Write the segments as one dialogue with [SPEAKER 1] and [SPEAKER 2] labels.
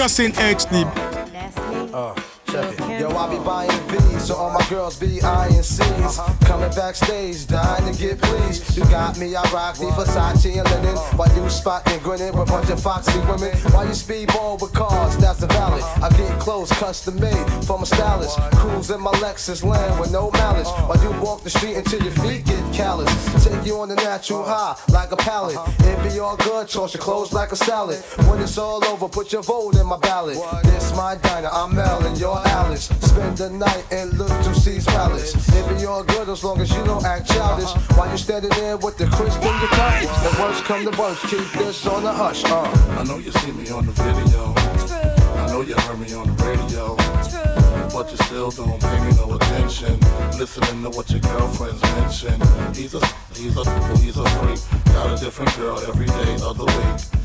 [SPEAKER 1] Genius in HD.
[SPEAKER 2] Uh, check it. Yo, I be buying B's, so all my girls be eyeing C's. Coming backstage, dying to get pleased. You got me, I rock the Versace and linen. While you spotting grinning with a bunch of foxy women. While you speedball with cars, that's the valid. I get clothes custom made from a stylist. Cruise in my Lexus land with no malice. While you walk the street until your feet get callous. Take you on the natural high like a pallet. It be all good, toss your clothes like a salad. When it's all over, put your vote in my ballot. This my diner, I'm Mel and you're Alice. Spend the night and look to C's palace. It be all good as long as you don't act childish. While you standing there with the crisp in your cup. The worst come to worst, keep this on the hush. Uh.
[SPEAKER 3] I know you see me on the video. I know you heard me on the radio. But you still don't pay me no attention. Listening to what your girlfriends mention. He's a, he's a, he's a freak. Got a different girl every day of the week.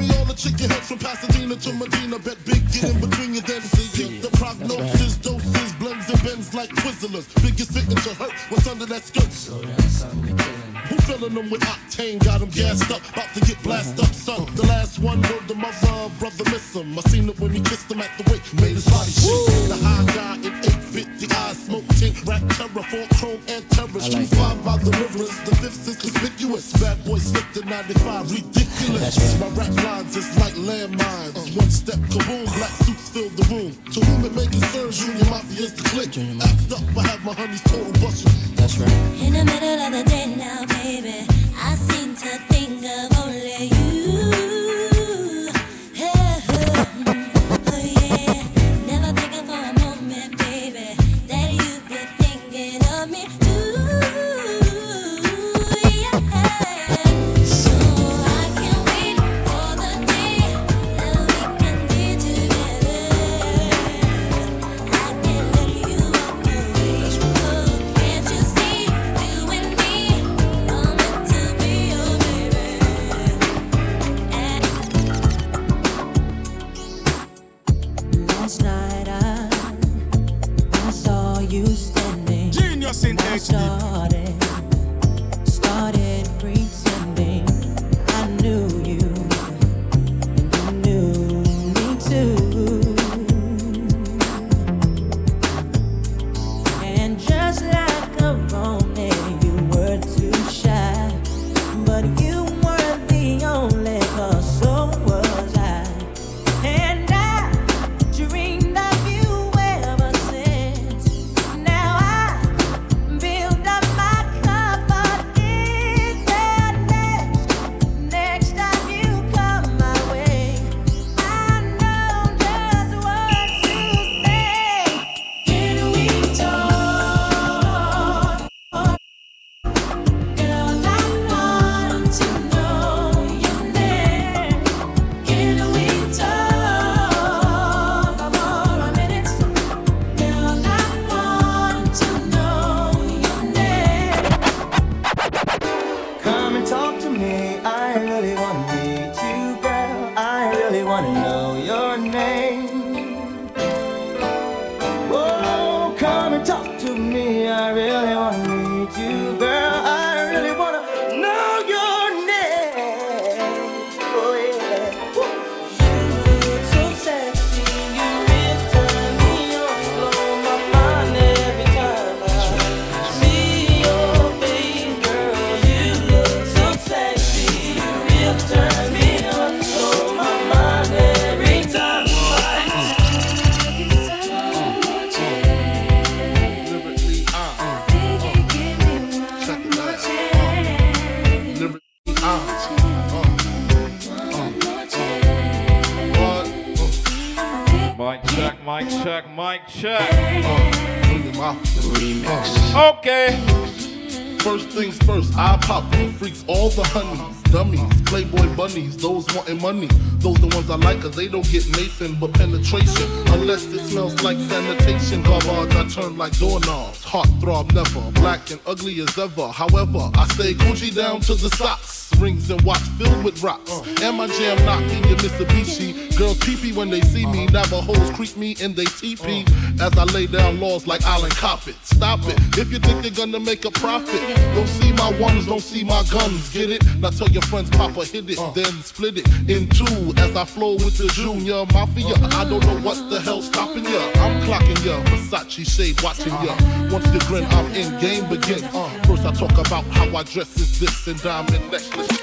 [SPEAKER 4] me all the chicken heads from Pasadena to Medina. Bet big, get in between your then get the prognosis, doses, blends and bends like Twizzlers. Biggest fitting to hurt what's under that skirt. Who filling them with octane? Got them gassed up, about to get blasted up, son. The last one wrote the mother, brother miss him. I seen it when he kissed him at the wake, made his body shake. The high guy in 850 eyes, smoke tint, rap terror, full chrome and terror. Street five by the rivers, the fifth is conspicuous. Bad boy slipped in 95, ridiculous. My rap lines is like landmines. One step, kaboom, black suits fill the room. To whom it may concern, Junior Mafia is the click. Act up, I have my honey's total bustle.
[SPEAKER 5] That's right.
[SPEAKER 6] In the middle of the day now, baby, I seem to think of only you.
[SPEAKER 1] Genius I'm never black and ugly as ever. However, I stay Gucci down to the socks rings and watch filled with rocks. Uh. And my jam knocking your Mitsubishi. Girls creepy when they see me. Navajos creep me and they TP. Uh. As I lay down laws like Island Coppet. Stop it. If you think you're gonna make a profit, don't see my ones, don't see my guns. Get it? Now tell your friends, Papa hit it, uh. then split it in two. As I flow with the Junior Mafia, I don't know what the hell's stopping ya. I'm clocking ya. Versace shade watching ya. Once you grin, I'm in game again. Uh. I talk about how I dress is this and diamond necklace.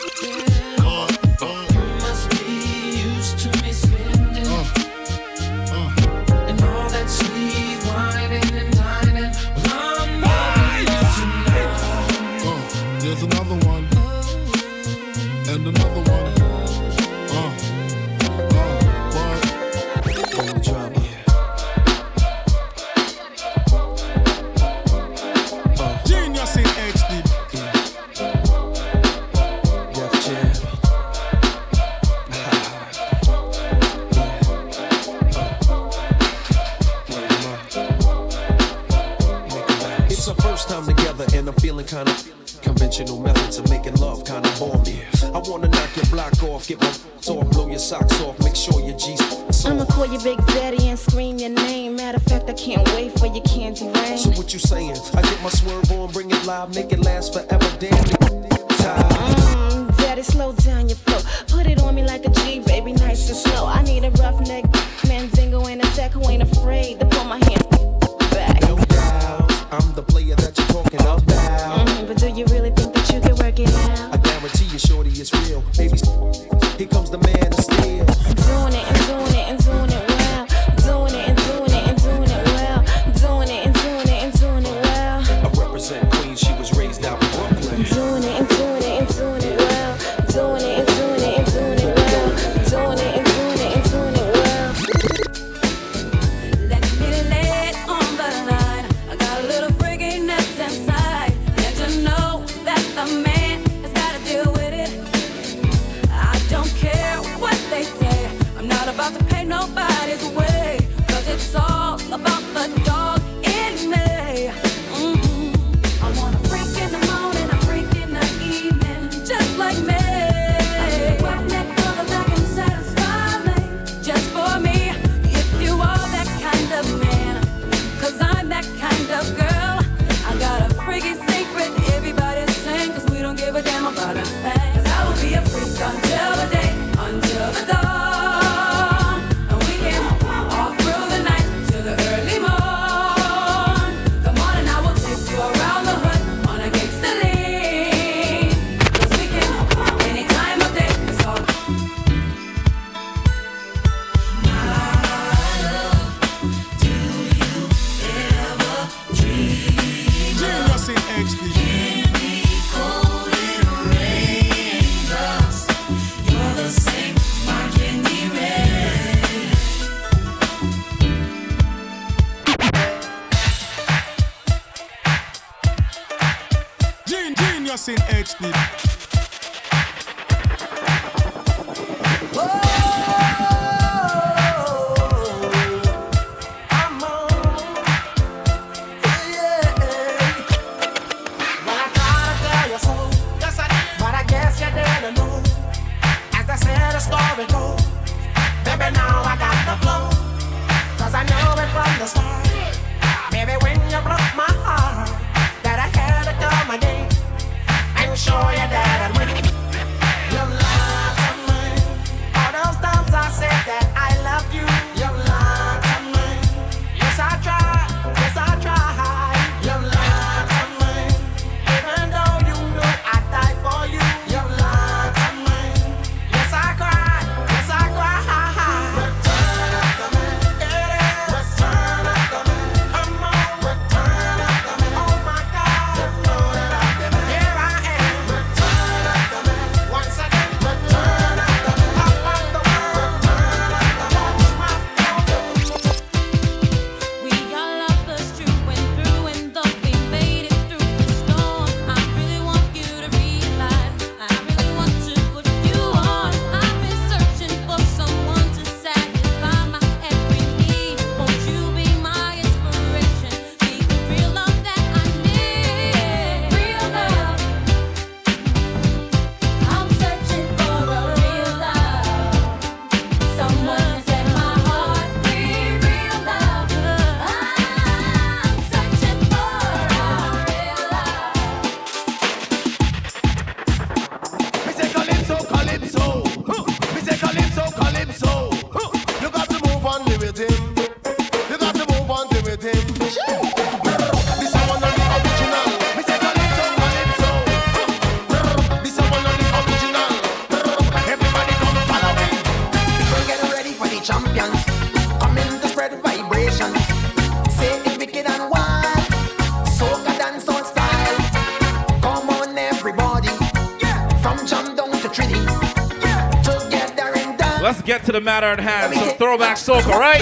[SPEAKER 7] To
[SPEAKER 8] the
[SPEAKER 9] matter at hand. So throwback soca, right?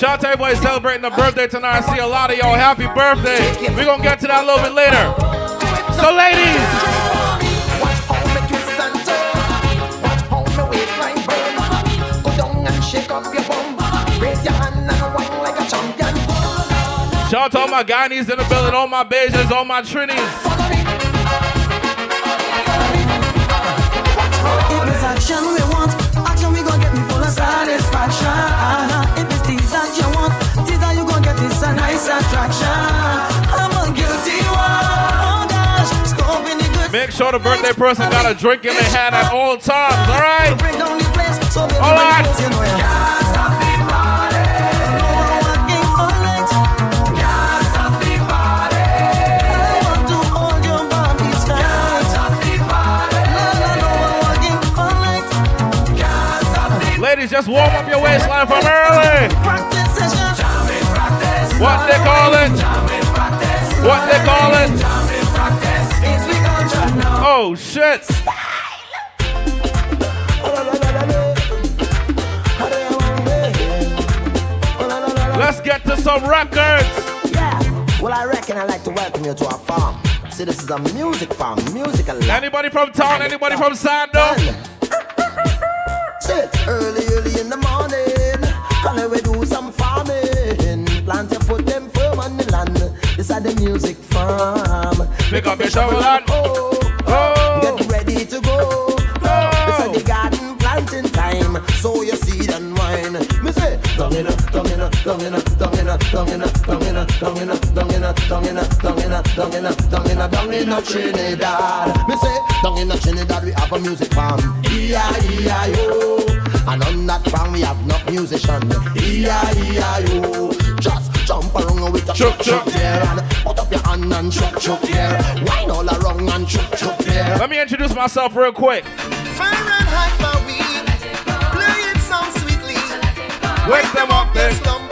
[SPEAKER 9] Shout out to everybody celebrating the birthday tonight. I see a lot of y'all. Happy birthday. We're gonna get to that a little bit later. So ladies,
[SPEAKER 10] Shake up your bum. Raise your hand and wine like a champion.
[SPEAKER 9] shout out to all my Guyanese in the building, all my Bajans, all my Trinis.
[SPEAKER 11] Action we want, action we gon' get me full of satisfaction. If it's things that you want, things that you gon' get is a nice attraction. I'm a guilty one. Oh gosh, scope in the good.
[SPEAKER 9] Make sure the birthday person got a drink in their hand at all times, alright?
[SPEAKER 11] Bring down the place, so baby,
[SPEAKER 9] All right. Ladies, just warm up your waistline from early.
[SPEAKER 11] practice session. Jamming practice.
[SPEAKER 9] What they call it? What they call it?
[SPEAKER 11] Jamming practice. It's we gon' jam now.
[SPEAKER 9] Oh shit. Let's get to some records.
[SPEAKER 10] Yeah. Well, I reckon I'd like to welcome you to our farm. See, this is a music farm, musical.
[SPEAKER 9] Anybody from town? Anybody from Sando?
[SPEAKER 10] Sit early, early in the morning. Gonna we do some farming. Plant your foot them firm on the land. This is the music farm.
[SPEAKER 9] Pick up your shovel and
[SPEAKER 10] oh,
[SPEAKER 9] oh.
[SPEAKER 10] get ready to go. This is the garden planting time. Sow your seed and wine. Me say, dung in a, dung in a, dung in a, dung in a, dung in a, dung in a, dung in a, dung in a, dung in a, dung in a, dung in a, dung in a, dung in a Trinidad. Me say, dung in a Trinidad we have a music farm. E-I-E-I-O. And on that farm we have enough musician. E-I-E-I-O. Just jump around with a
[SPEAKER 9] Chuck,
[SPEAKER 10] chuck chuck
[SPEAKER 9] chuck.
[SPEAKER 10] there and put up your hand and chuck chuck there. Wine all around and chuck chuck there.
[SPEAKER 9] Let me introduce myself real quick.
[SPEAKER 10] Fahrenheit my weed, play it sound sweetly.
[SPEAKER 9] Wake them up then.
[SPEAKER 10] slumber.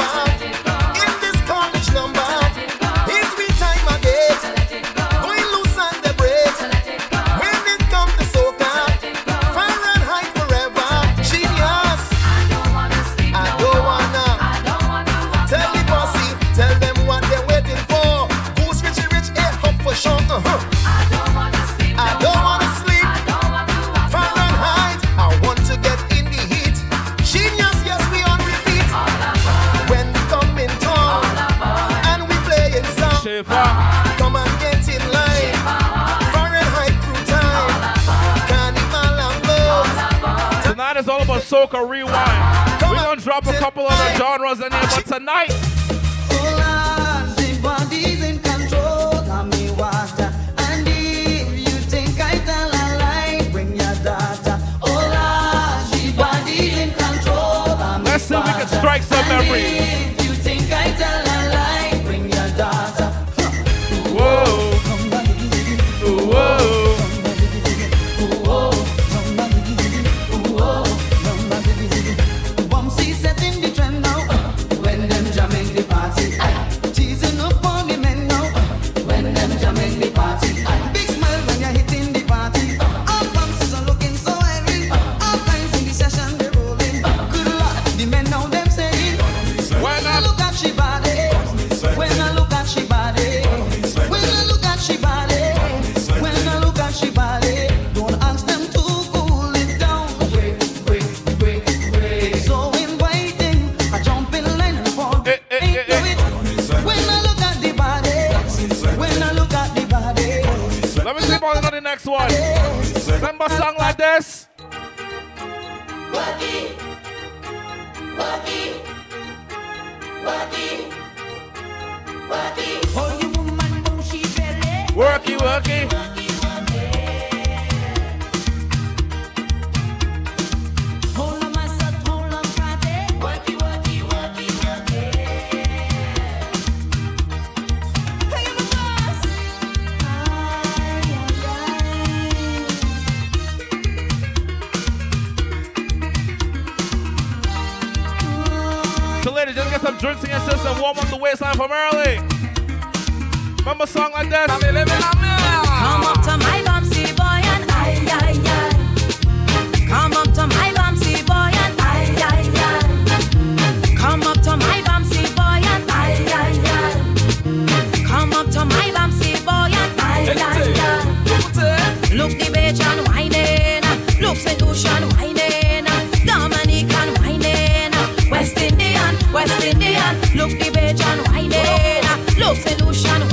[SPEAKER 10] a rewind. Come
[SPEAKER 9] We're gonna drop a couple other genres in here, but tonight. Let's see if we can strike some memories.
[SPEAKER 11] on to the
[SPEAKER 9] next one. Remember song like this? Bucky. Bucky. Bucky. Bucky. Worky, worky. worky.
[SPEAKER 11] some drinks in your system, warm up the waistline from early. Remember a song like this?
[SPEAKER 5] Come up to my bumpsy boy and I, I, I. Come up to my bumpsy boy and I, I, I. Come up to my bumpsy boy and I, I, I. Come up to my bumpsy boy and I, I, I.
[SPEAKER 12] Look the
[SPEAKER 1] beach and
[SPEAKER 13] whining. Look seduction wine
[SPEAKER 14] West Indian. Look the beige and
[SPEAKER 13] wine.
[SPEAKER 15] Look solution.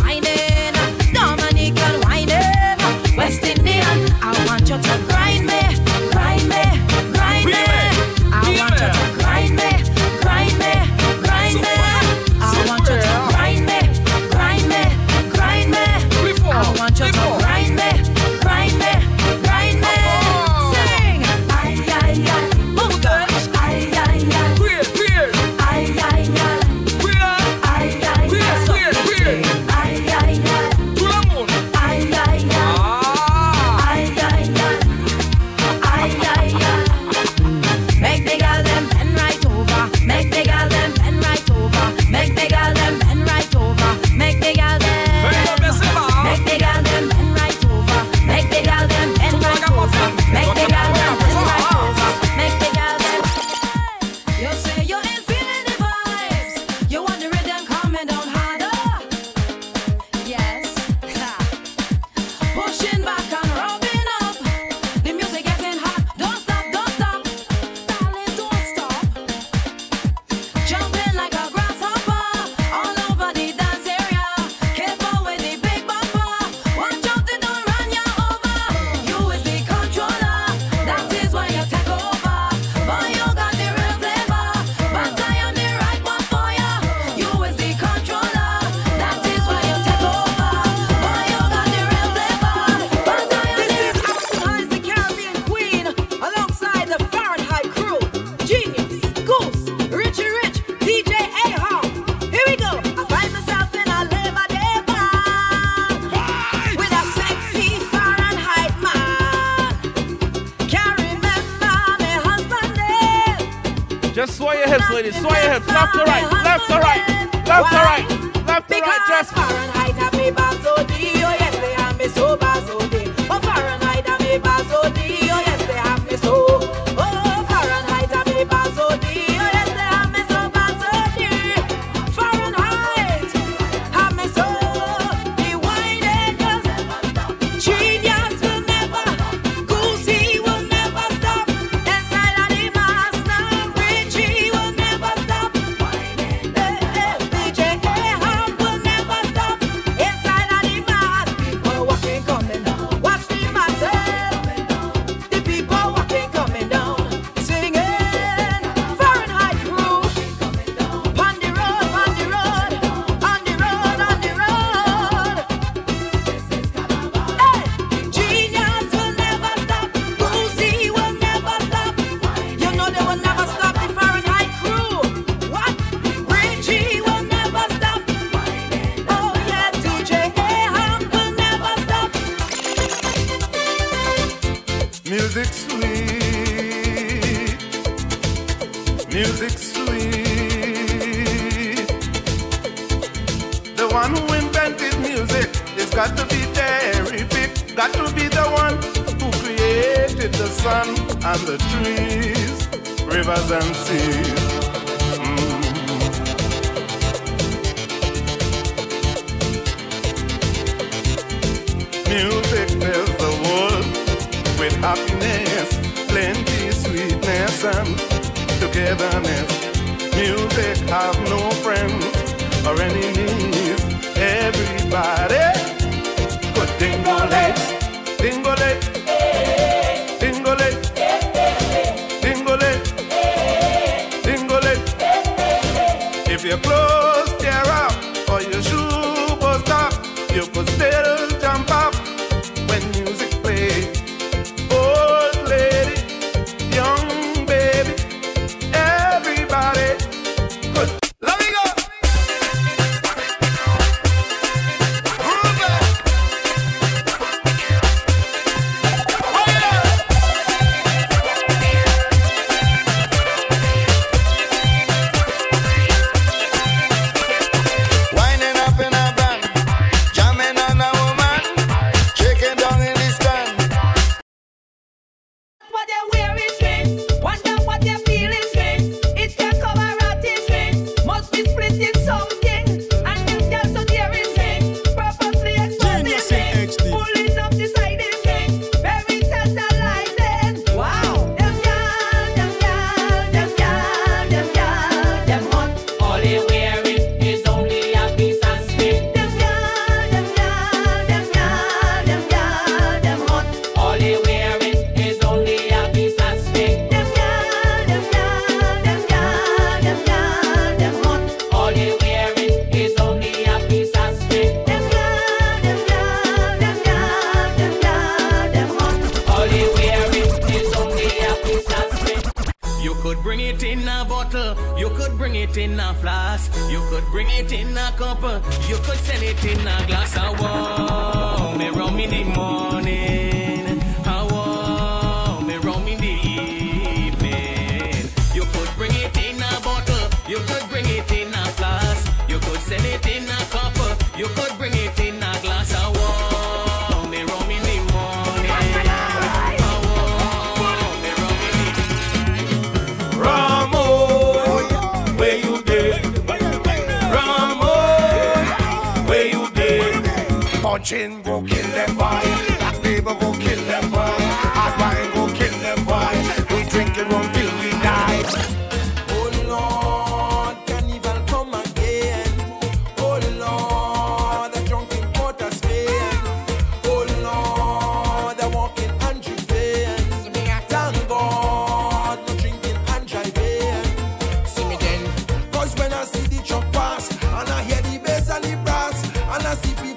[SPEAKER 15] así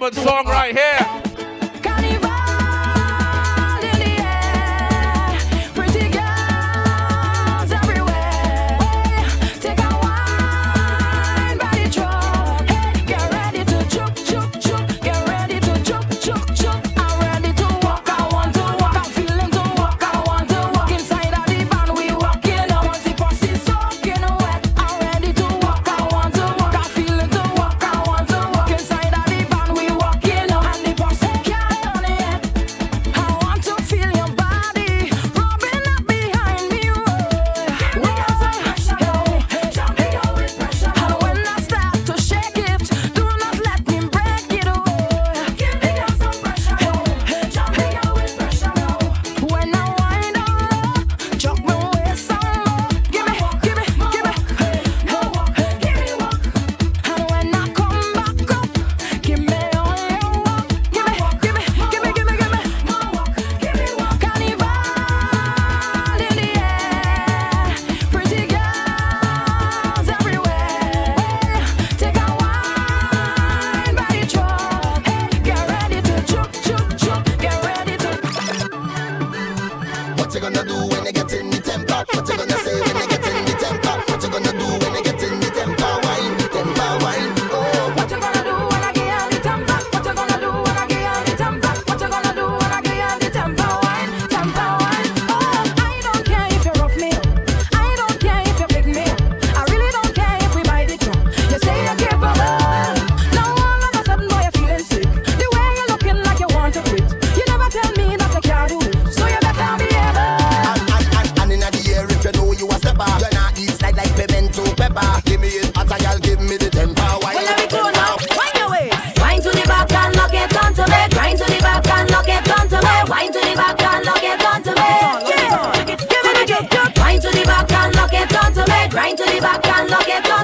[SPEAKER 15] Patrice song right here.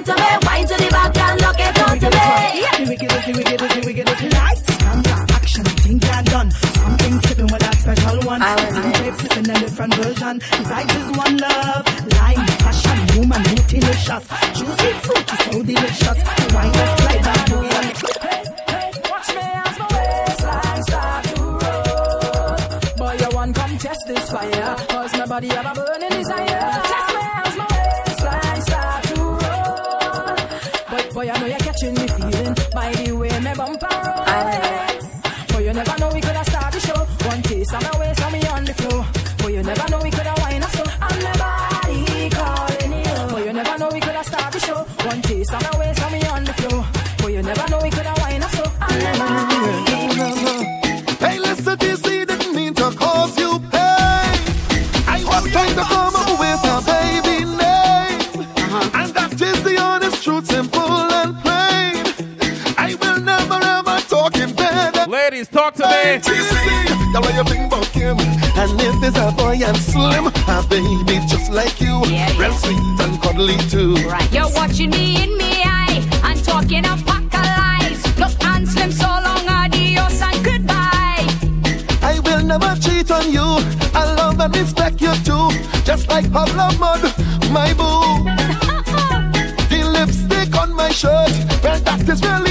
[SPEAKER 1] to me, wine to
[SPEAKER 16] the
[SPEAKER 17] back and lock it down to me. Yeah. The wickedest, the wickedest, the wickedest lights. Camera, action, thing you done. Something sipping with that special one. I'm sipping a
[SPEAKER 15] different version. The vibes is one love. Lime, passion, woman, nutritious. Juicy, fruity, so delicious. The wine that's like that.
[SPEAKER 18] Me.
[SPEAKER 19] Tell you think about him. And if there's a boy and slim, a baby just like you, real sweet and cuddly too. Right.
[SPEAKER 1] You're watching me in me eye and talking a pack of lies. Look and slim so long, adios and goodbye.
[SPEAKER 19] I will never cheat on you. I love and respect you too. Just like Pablo Mud, my boo. the lipstick on my shirt, well, that is really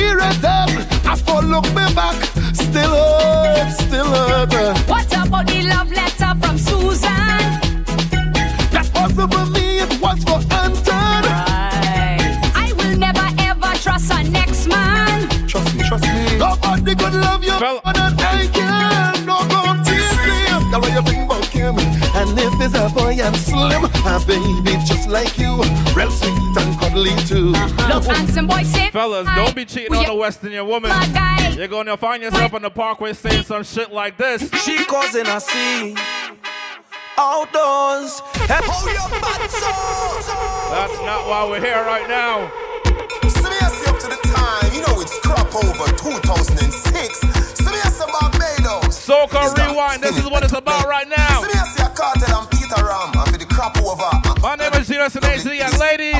[SPEAKER 19] slim, a baby just like you, real sweet and cuddly too.
[SPEAKER 1] Look, handsome boy, say
[SPEAKER 11] Fellas, don't be cheating on the West Indian woman. You're gonna find yourself on the parkway saying some shit like this.
[SPEAKER 20] She causing a scene outdoors. Hold your butts
[SPEAKER 11] That's not why we're here right now.
[SPEAKER 21] Seriously up to the time, you know it's crop over 2006. Seriously Barbados.
[SPEAKER 11] Soca Rewind, this is what it's about right now. My name is Genius and ladies.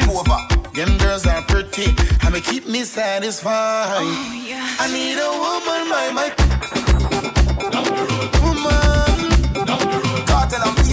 [SPEAKER 20] Them girls are pretty. And they keep me satisfied. Oh, I need a woman by my. Woman.
[SPEAKER 21] Cartel and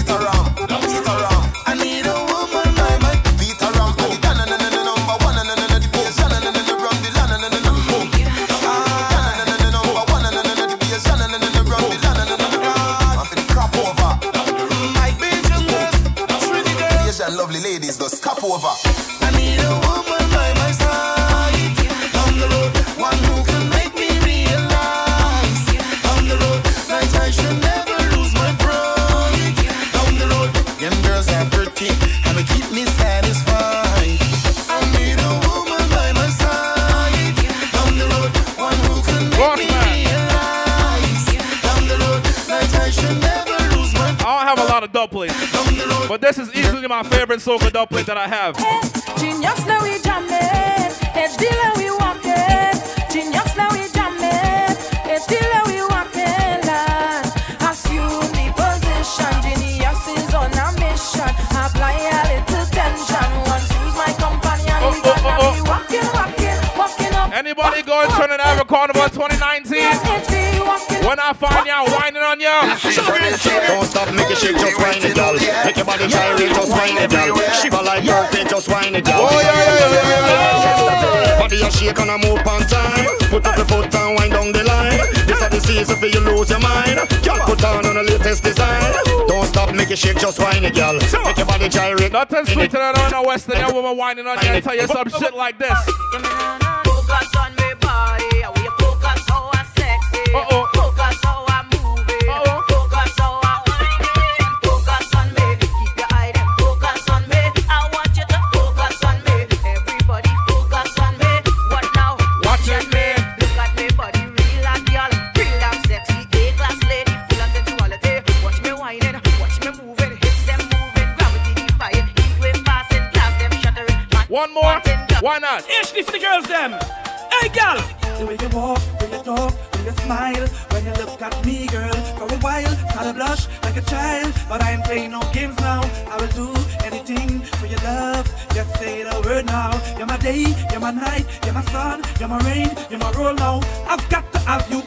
[SPEAKER 11] this is easily my favorite soca dumpling that I have.
[SPEAKER 18] Genius now we now we walking.
[SPEAKER 11] Anybody going to Trinidad Carnival 2019? When I find y'all whining on y'all.
[SPEAKER 10] Don't stop, make it shake, just whine it, girl. Make your body gyrate, just whine it, girl. Shiver like birthday, just whine it, girl.
[SPEAKER 11] Oh, yeah, yeah, yeah, yeah, yeah.
[SPEAKER 10] Body a shake and a move on time. Put up your foot and wind down the line. This is the season for you lose your mind. Girl, put on on the latest design. Don't stop, make it shake, just whine it, girl. Make your body gyrate.
[SPEAKER 11] Nothing sweeter than on a West Indian woman whining on you and tell you some shit like this.
[SPEAKER 9] Focus on me body, we focus how I sexy. Focus how I move. Focus how I whine Focus on me, keep your eye them. Focus on me, I want you to focus on me. Everybody focus on me. What now?
[SPEAKER 11] Watching me.
[SPEAKER 9] Look at me body, real and girl, real and sexy. A-class lady, full of sensuality. Watch me whining, watch me moving, hips them moving, gravity defying, heat passing, glass them shattering.
[SPEAKER 11] One more. Why not?
[SPEAKER 22] HD for the girls, them. Hey, girl. The way you walk, the way you talk, the way you smile, when you look at me, girl. For a while, start to blush like a child, but I ain't playing no games now. I will do anything for your love. Just say the word now. You're my day, you're my night, you're my sun, you're my rain, you're my roll now. I've got to have you.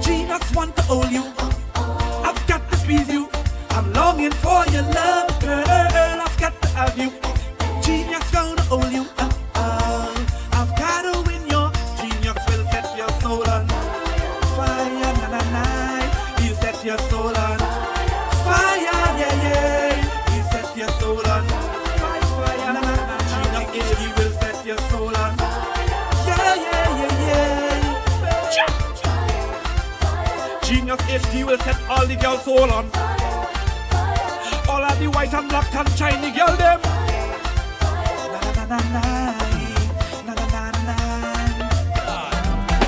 [SPEAKER 22] Genius want to hold you. I've got to squeeze you.
[SPEAKER 15] I'm longing for your love, girl. I've got to have you. Genius gonna hold you. I'm will set all the girls soul on. All of the white and black and shiny girl them.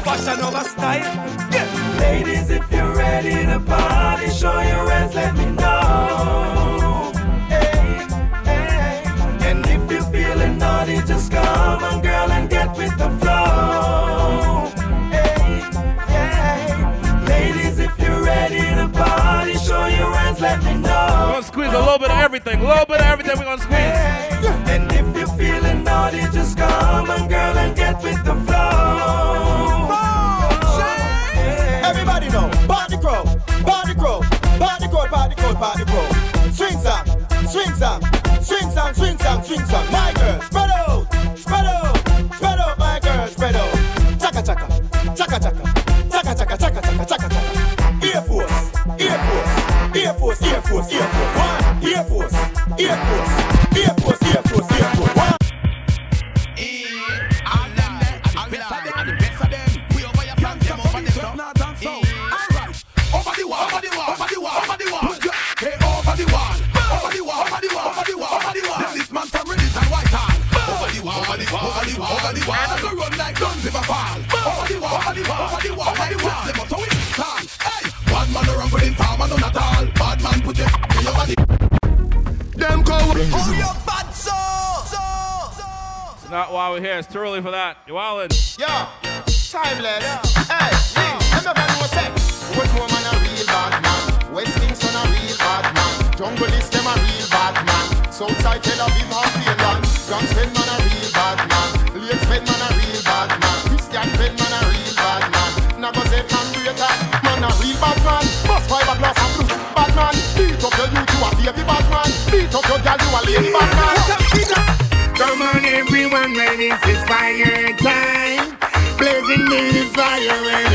[SPEAKER 15] Fashion over style. Ladies, if you're ready to party, show your hands, let me know. Hey, hey. And if you're feeling naughty, just come on, girl, and get with the flow. let me know.
[SPEAKER 11] We're gonna squeeze a little bit of everything, a little bit of everything we're gonna squeeze.
[SPEAKER 15] And if you're feeling naughty, just come on, girl, and get with the flow.
[SPEAKER 1] Everybody know, body crow, body crow, body crow, body crow, body crow. Swing song, swing song, swing song, swing song, swing song. My girl, spread out, spread out, spread out, my girl, spread out. Chaka chaka, chaka chaka. Air Force, Air Force, Air Force, one. Air Force, Air Force, Air Force, Air Force, Air Force, one.
[SPEAKER 23] Over the wall, over the wall, over the wall. I go run like guns if I fall. Over the wall, over the wall, over the wall, over the wall. Them must win. Hey, one man around with him farm and none at man put in your body. Them. Oh, you bad so.
[SPEAKER 11] so. Not why we're here. It's too early for that. You wildin'.
[SPEAKER 1] Yo, timeless. Hey, I'm sex. West woman a real bad man. West Kingston a real bad man. Jungle is them a real bad man. Southside Tel Aviv
[SPEAKER 21] this is fire time. Blazing this fire.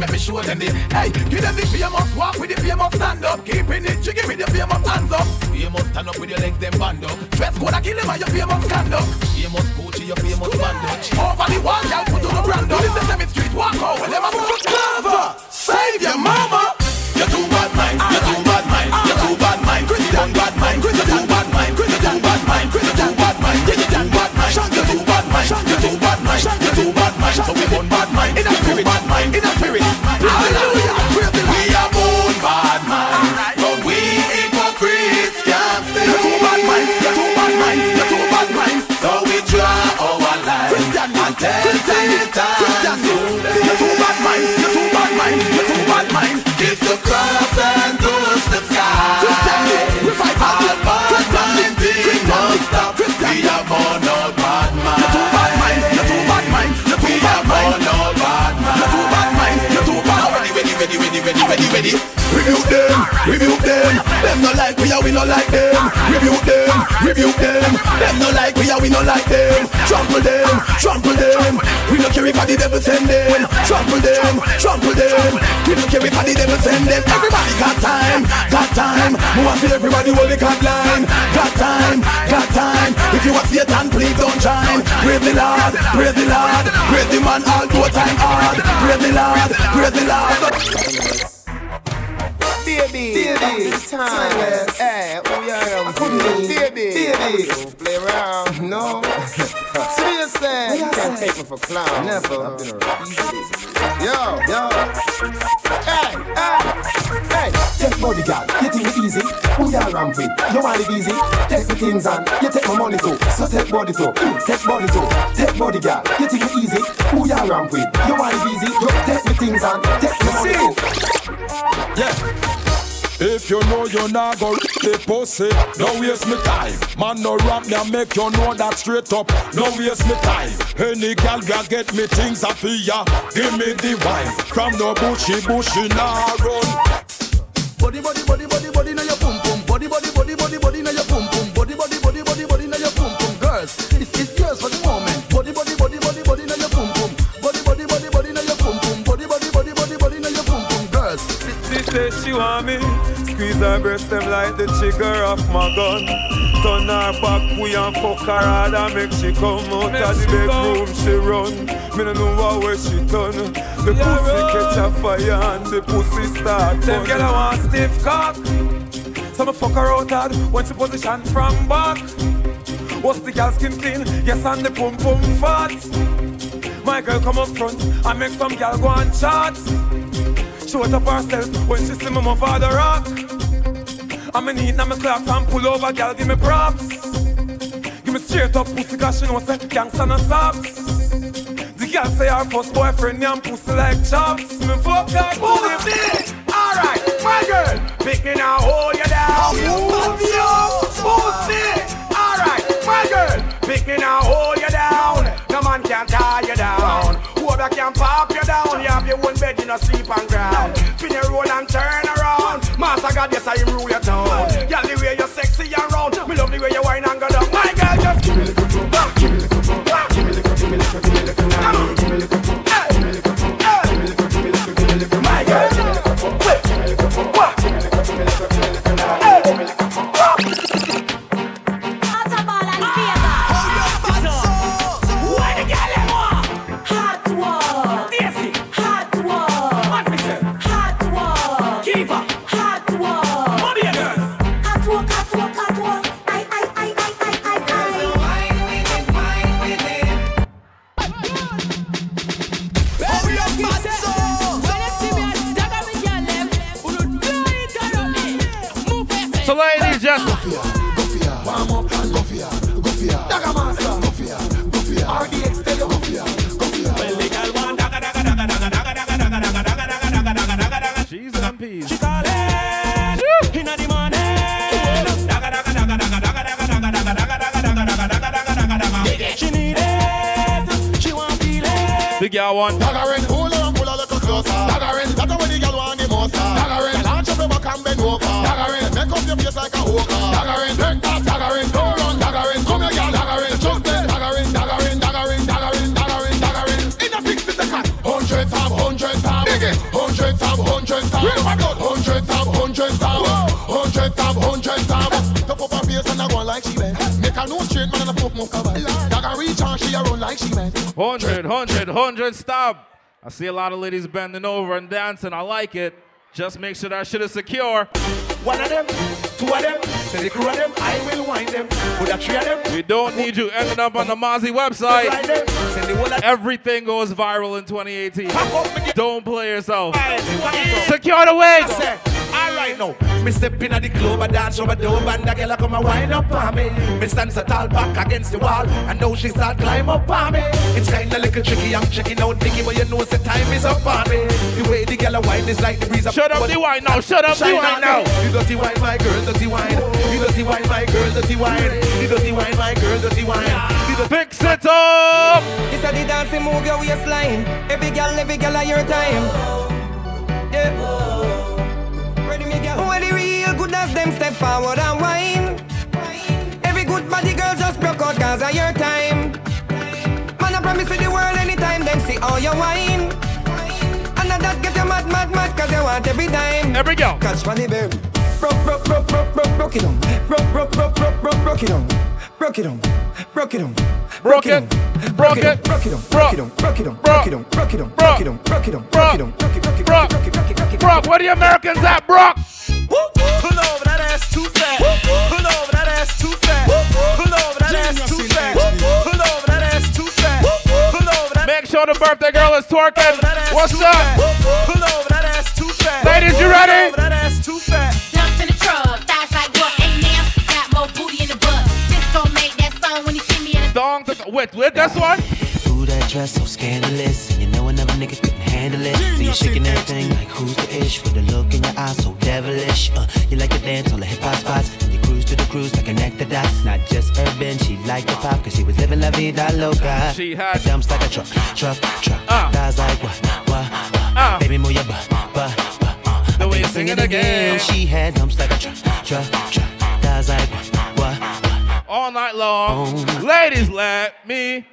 [SPEAKER 23] make me show them the Hey, give them the fear we are we no like them. Rebuke them, rebuke them. Them no like we are we no like them. Trample them, trample them. We no care if the devil send them. Trample them, trample them. We no care if the devil send them. Everybody got time, got time. We want to see everybody hold the cut line. Got time, got time. If you want Satan, please don't join. Praise the Lord, praise the Lord. Praise the man all do time hard. Praise the Lord, praise the Lord.
[SPEAKER 21] Baby,
[SPEAKER 24] Baby,
[SPEAKER 21] time. Clown. Never. I've been around. Yo, yo. Hey, hey, hey.
[SPEAKER 24] Take body girl, you think it easy? Who ya ramp with? You want it easy? Take the things and you take my money too. So take body too, Mm, take body too. Take body girl, you think it easy? Who ya ramp with? You want it easy? You take the things and take the money too.
[SPEAKER 25] Yeah. If you know you're not gonna the pussy, don't waste me time. Man, no rap me and make you know that straight up. No waste me time. Any gal can get me things I feel. Give me the wine. From no bushy bushy nah run.
[SPEAKER 24] Body, body, body, body, body, now your pum pum. Body, body, body, body, body, now your pum pum. Body, body, body, body, body, now your pum pum. Girls, it's, it's yours for the moment. Body, body, body, body, body, now your pum pum. Body, body, body, body, now your pum pum. Body, body, body, body, body, now your pum pum. Girls,
[SPEAKER 26] She says she want me. Squeeze her breast them like the trigger of my gun. Turn her back, we and fuck her hard and make she come out of the bedroom. She run. Me no know what way she done. The pussy catch a fire and the pussy start. Them girl I want stiff cock. So me fuck her out hard when she position from back. What's the girl skin clean? Yes, and the pum pum fat. My girl come up front and make some girl go and chat. Show it up herself when she see me move for the rock. I'm in heat, now me clock and pull over, girl, give me props. Give me straight up pussy, cause she know say gangsta no socks. The girl say her first boyfriend, yam pussy like chops. Me fuck her pussy.
[SPEAKER 20] Alright, my girl, pick me now, hold you down. Pussy, pussy. Alright, my girl, pick me now, hold you down. No man can tie you down. Whoever can pop you down, you have your own bed, you no sleep on ground. Spin your roll and turn around. Master God, yes, I rule your town. Girl, the way you're sexy and round. Me love the way you whine
[SPEAKER 19] one.
[SPEAKER 10] Straight, man, and a pop more cover. Dagger reach and she a run like she went.
[SPEAKER 11] 100, 100, 100, stop. I see a lot of ladies bending over and dancing. I like it. Just make sure that shit is secure.
[SPEAKER 20] One of them, two of them, say the crew of them, I will wind them. Put a three of them.
[SPEAKER 11] We don't need you ending up on the Mazi website.
[SPEAKER 20] Right them. Send the whole of
[SPEAKER 11] Everything goes viral in 2018. Don't play yourself. Secure the wings.
[SPEAKER 20] Alright now, me step in at the club, I dance over the door, and the girl a come and wind up on me. Me stand so tall back against the wall, and now she start climb up on me. It's kinda little tricky, I'm checking out Nicky, but you know the time is up on me. The way the girl a wine is like the breeze up.
[SPEAKER 11] Shut up the wine now, shut up the
[SPEAKER 20] Shine
[SPEAKER 11] wine
[SPEAKER 20] on
[SPEAKER 11] now.
[SPEAKER 20] me. You dirty wine, my girl, dirty wine. You dirty wine, my girl, dirty wine. You dirty wine, my girl, dirty wine. You dirty
[SPEAKER 11] Fix it up.
[SPEAKER 27] This a the dancing move your waistline. Every girl, every girl at your time. Yeah. Ready girl. Where the real good as them step
[SPEAKER 10] forward and wine. Every good body girl just broke out cause of your time. Man, I promise you the world anytime, then see all your wine. And that get you mad, mad, mad cause you want every dime.
[SPEAKER 11] We go.
[SPEAKER 10] Catch money, babe. Broke, broke, broke, broke, broke, broke it on. Broke, broke, broke, broke, broke, broke it on. Broke it on. Broke it on.
[SPEAKER 11] Broke it. Broke it.
[SPEAKER 10] Broke it on.
[SPEAKER 11] Broke
[SPEAKER 10] Broke it on. Broke it on. Broke it on. Broke it on. Broke it on. Broke it on. Broke it on. Broke it, broke it, broke it, broke it, broke it, broke it.
[SPEAKER 11] Brock, where the Americans at, Brock?
[SPEAKER 28] Pull over that ass too fat. Pull over that ass too fat. Pull over that ass too fat. Pull over that ass too fat. Pull over that.
[SPEAKER 11] Make sure the birthday girl is twerking. What's up?
[SPEAKER 28] Pull over that ass too fat.
[SPEAKER 11] Ladies, you ready? Wait, wait, that's one?
[SPEAKER 29] Ooh, that dress so scandalous. And you know another nigga couldn't handle it. So you're shaking everything like who's the ish? With the look in your eyes so devilish. Uh, you like to dance on the hip hop spots. And you cruise to the cruise to connect the dots. Not just urban, she liked the pop. Cause she was living la vida loca.
[SPEAKER 11] She had
[SPEAKER 29] dumps like a truck, truck, truck.
[SPEAKER 11] Uh.
[SPEAKER 29] Thighs like what, what, what. Baby, move your butt, butt, butt. Uh.
[SPEAKER 11] The way you sing it
[SPEAKER 29] singing
[SPEAKER 11] again.
[SPEAKER 29] She had dumps like a truck, truck, truck. Thighs like what.
[SPEAKER 11] All night long. Ladies, let me.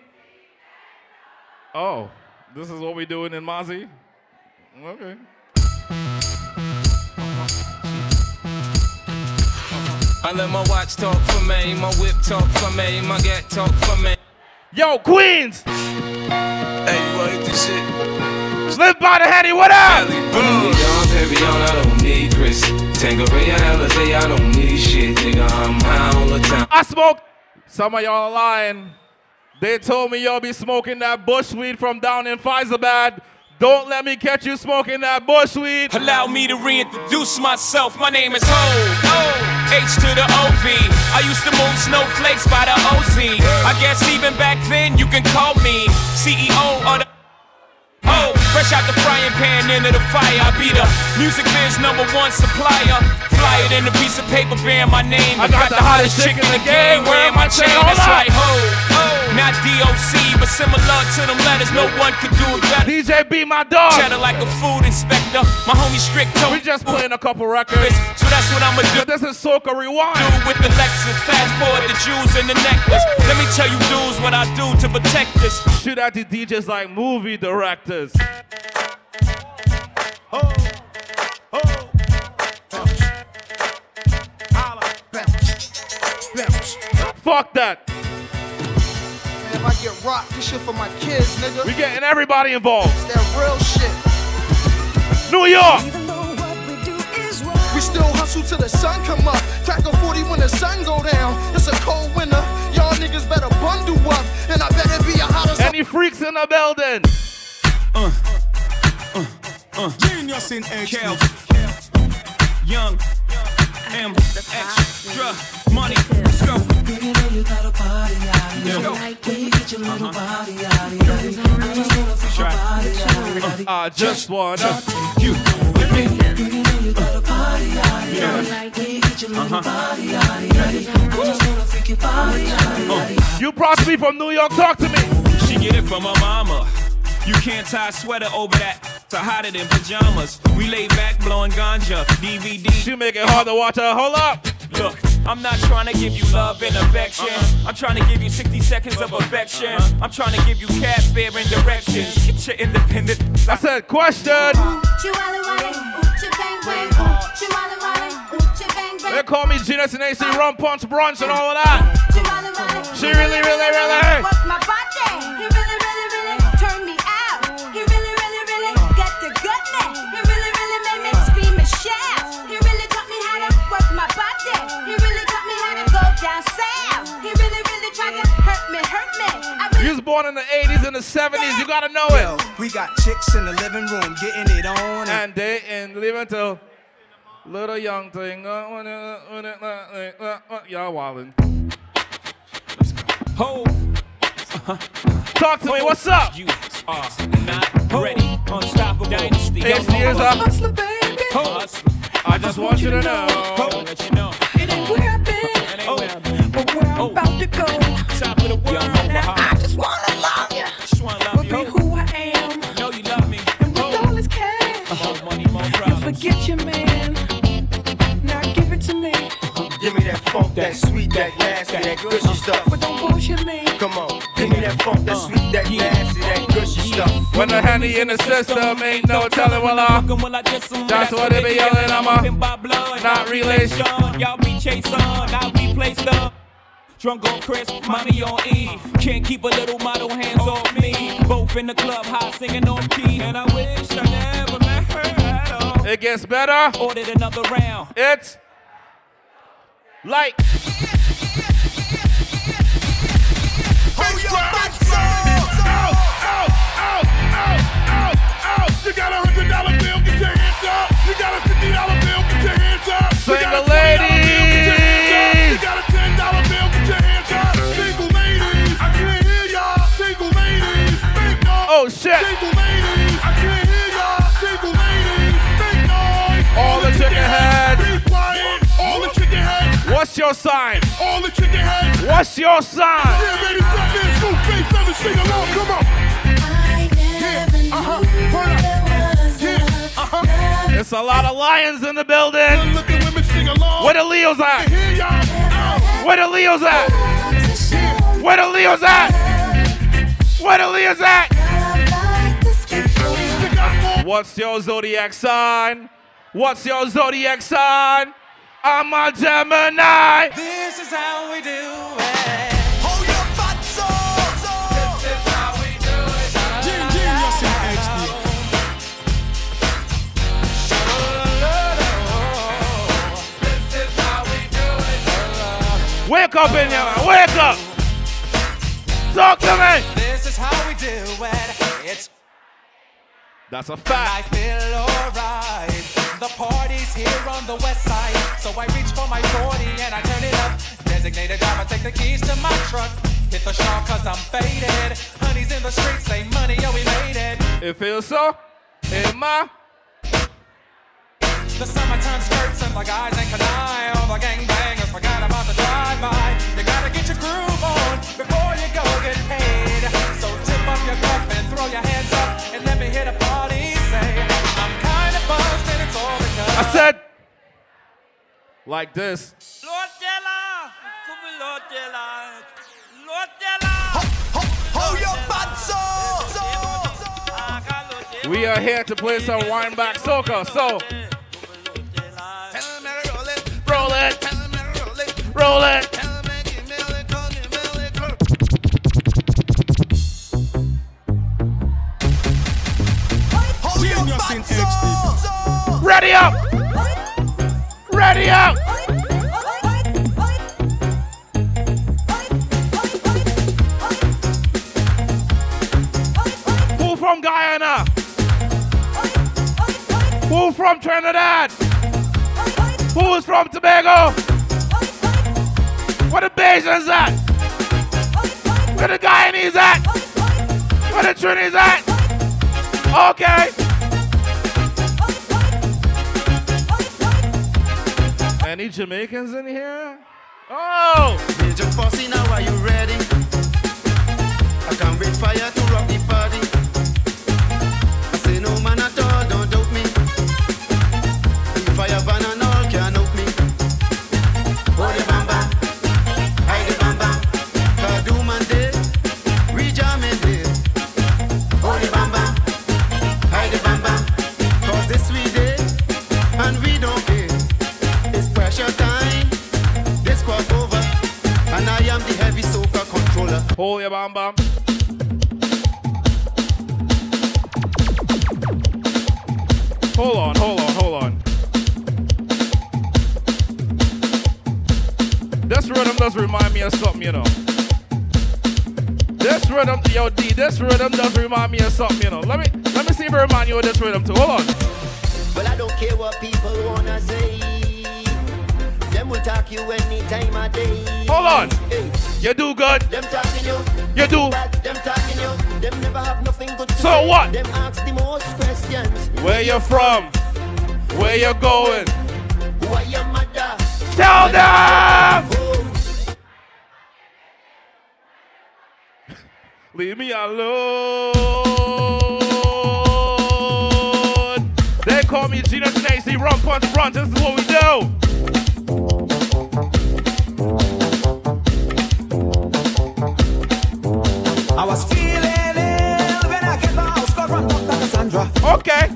[SPEAKER 11] Oh, this is what we doing in Mazi? Okay.
[SPEAKER 30] I let my watch talk for me, my whip talk for me, my get talk for me.
[SPEAKER 11] Yo, Queens!
[SPEAKER 30] Hey, you like this shit?
[SPEAKER 11] Live by the Henny, what up?
[SPEAKER 30] Boom. Dom Perignon, I don't need Chris. Tanqueray, Alizé, I don't need shit, nigga. I'm high all the time.
[SPEAKER 11] I smoke. Some of y'all are lying. They told me y'all be smoking that bush weed from down in Fyzabad. Don't let me catch you smoking that bush weed.
[SPEAKER 30] Allow me to reintroduce myself. My name is Ho. H to the OV. I used to move snowflakes by the OZ. I guess even back then you can call me CEO of the. Fresh out the frying pan into the fire. I be the music biz number one supplier. Fly it in a piece of paper bearing my name.
[SPEAKER 11] I got the hottest chick in the game.
[SPEAKER 30] Wearing my chain. That's
[SPEAKER 11] up.
[SPEAKER 30] like ho. Not DOC, but similar to them letters. No one could do it better.
[SPEAKER 11] DJ B, my dog.
[SPEAKER 30] Cheddar like a food inspector. My homie strict told
[SPEAKER 11] We just playing a couple records.
[SPEAKER 30] So that's what I'ma do.
[SPEAKER 11] This is Soca Rewind.
[SPEAKER 30] Do with the Lexus. Fast forward the jewels and the necklace. Let me tell you, dudes, what I do to protect this.
[SPEAKER 11] Shoot at the DJs like movie directors. Oh. Fuck that.
[SPEAKER 19] Man, if I get rocked, this shit for my kids, nigga.
[SPEAKER 11] We getting everybody involved.
[SPEAKER 19] It's that real shit.
[SPEAKER 11] New York.
[SPEAKER 19] We still hustle till the sun come up. Crack a 40 when the sun go down. It's a cold winter. Y'all niggas better bundle up. And I better be a hotter
[SPEAKER 11] Any freaks in the building?
[SPEAKER 30] Uh, uh, uh. Genius in Kel. Young. M. Extra. Money. Let's go.
[SPEAKER 31] You know you got a body out
[SPEAKER 30] Let's go.
[SPEAKER 31] You get your little body out I just wanna freak your body out
[SPEAKER 11] I just wanna.
[SPEAKER 30] You. With me.
[SPEAKER 31] You know you got a body out When you get your little body out I just wanna freak your body out
[SPEAKER 11] You brought me from New York. Talk to me.
[SPEAKER 30] She get it from her mama. You can't tie a sweater over that. So hotter than pajamas. We lay back blowing ganja. DVD.
[SPEAKER 11] She make it hard to watch her. Hold up.
[SPEAKER 30] Look, I'm not trying to give you love and affection. I'm trying to give you 60 seconds of affection. I'm trying to give you cat fair and directions. Get your independent.
[SPEAKER 11] I said question. They call me Genius and AC Rum Punch Brunch and all of that. She really, really, really. Born in the 80s and the 70s. You gotta know it.
[SPEAKER 19] We got chicks in the living room getting it on.
[SPEAKER 11] And they in living till little young thing. Y'all wildin'.
[SPEAKER 30] Ho.
[SPEAKER 11] Talk to me. What's up?
[SPEAKER 30] You are not ready. Unstoppable dynasty.
[SPEAKER 11] Eight years up.
[SPEAKER 30] Ho.
[SPEAKER 11] I just want you to know.
[SPEAKER 30] Ho. Let you know.
[SPEAKER 31] It ain't where I've been But where I'm about to go
[SPEAKER 1] funk, that sweet, that nasty, that gushy stuff. But don't bullshit me. Come on, give me that funk, that uh, sweet, that nasty, that gushy stuff.
[SPEAKER 11] When the honey in the system ain't no telling what I'm. That's what they be yelling. I'm a not relation.
[SPEAKER 30] Y'all be chasing, now be placed up. Drunk on Chris, money on E. Can't keep a little model hands off me. Both in the club, high singing on key. And I wish I never met her at all.
[SPEAKER 11] It gets better.
[SPEAKER 30] Ordered another round.
[SPEAKER 11] It's like.
[SPEAKER 4] You got a hundred dollar bill, get your hands up. You got a fifty dollar bill, get your hands up.
[SPEAKER 11] Single
[SPEAKER 4] got a $20 bill, get your hands up.
[SPEAKER 11] ladies.
[SPEAKER 4] You got a ten dollar bill, get your hands up. Single ladies, I can't hear y'all. Single ladies, make noise.
[SPEAKER 11] Oh shit.
[SPEAKER 4] Single ladies,
[SPEAKER 11] your sign?
[SPEAKER 4] All the chicken heads.
[SPEAKER 11] What's your sign?
[SPEAKER 4] Yeah, baby, stop there. Scoop face, let me sing along. Come on. Yeah, uh-huh. Yeah, uh-huh.
[SPEAKER 11] It's a lot of lions in the building.
[SPEAKER 4] Women sing along.
[SPEAKER 11] Where the Leos at? Where the Leos at? Where the Leos at? Where the Leos at? What's your zodiac sign? What's your zodiac sign? I'm a Gemini.
[SPEAKER 31] This is how we do it.
[SPEAKER 19] Genius in HD. This is how we do it.
[SPEAKER 11] Wake up in here. Wake up. Talk to me.
[SPEAKER 31] This is how we do it. It's
[SPEAKER 11] That's a fact.
[SPEAKER 31] feel alright. The party's here on the west side. So I reach for my 40 and I turn it up. Designated driver, take the keys to my truck. Hit the shop cause I'm faded. Honey's in the streets, say money, yo, we made it.
[SPEAKER 11] It feels so in my.
[SPEAKER 31] The summertime skirts and the guys ain't canine. All the gangbangers forgot about the drive-by. You gotta get your groove on before you go get paid. So tip up your cup and throw your hands up and let me hit the party
[SPEAKER 11] I said like this.
[SPEAKER 28] Lord Della, come on, Lord Della, Lord Della.
[SPEAKER 1] Hold your butts
[SPEAKER 11] We are here to play some wind back soca. So roll it, roll it.
[SPEAKER 19] Genius in HD.
[SPEAKER 11] Ready up, ready up. Who from Guyana? Who from Trinidad? Who is from Tobago? Where the Bajans at? Where the Guyanese at? Where the Trinis at? Okay. Any Jamaicans in here? Oh!
[SPEAKER 1] Major Posse, now are you ready? I can't wait for you to rock the party. I say no man at all, Hold your bam bam. Hold
[SPEAKER 11] on, hold on, hold on. This rhythm does remind me of something, you know. This rhythm, yo D, this rhythm does remind me of something, you know. Let me let me see if I remind you of this rhythm too. Hold on.
[SPEAKER 1] Well, I don't care what people wanna say. Them will talk you any time of day.
[SPEAKER 11] Hold on. You do good.
[SPEAKER 1] Them talking you.
[SPEAKER 11] You do.
[SPEAKER 1] Bad, them talking you. Them never have nothing good to
[SPEAKER 11] So
[SPEAKER 1] say.
[SPEAKER 11] what?
[SPEAKER 1] Them ask the most questions.
[SPEAKER 11] Where you from? Where you going?
[SPEAKER 1] Who are your mother?
[SPEAKER 11] Tell them! Leave me alone. They call me and AC Rum Punch Brunch. This is what we do.
[SPEAKER 32] extra.
[SPEAKER 11] Okay.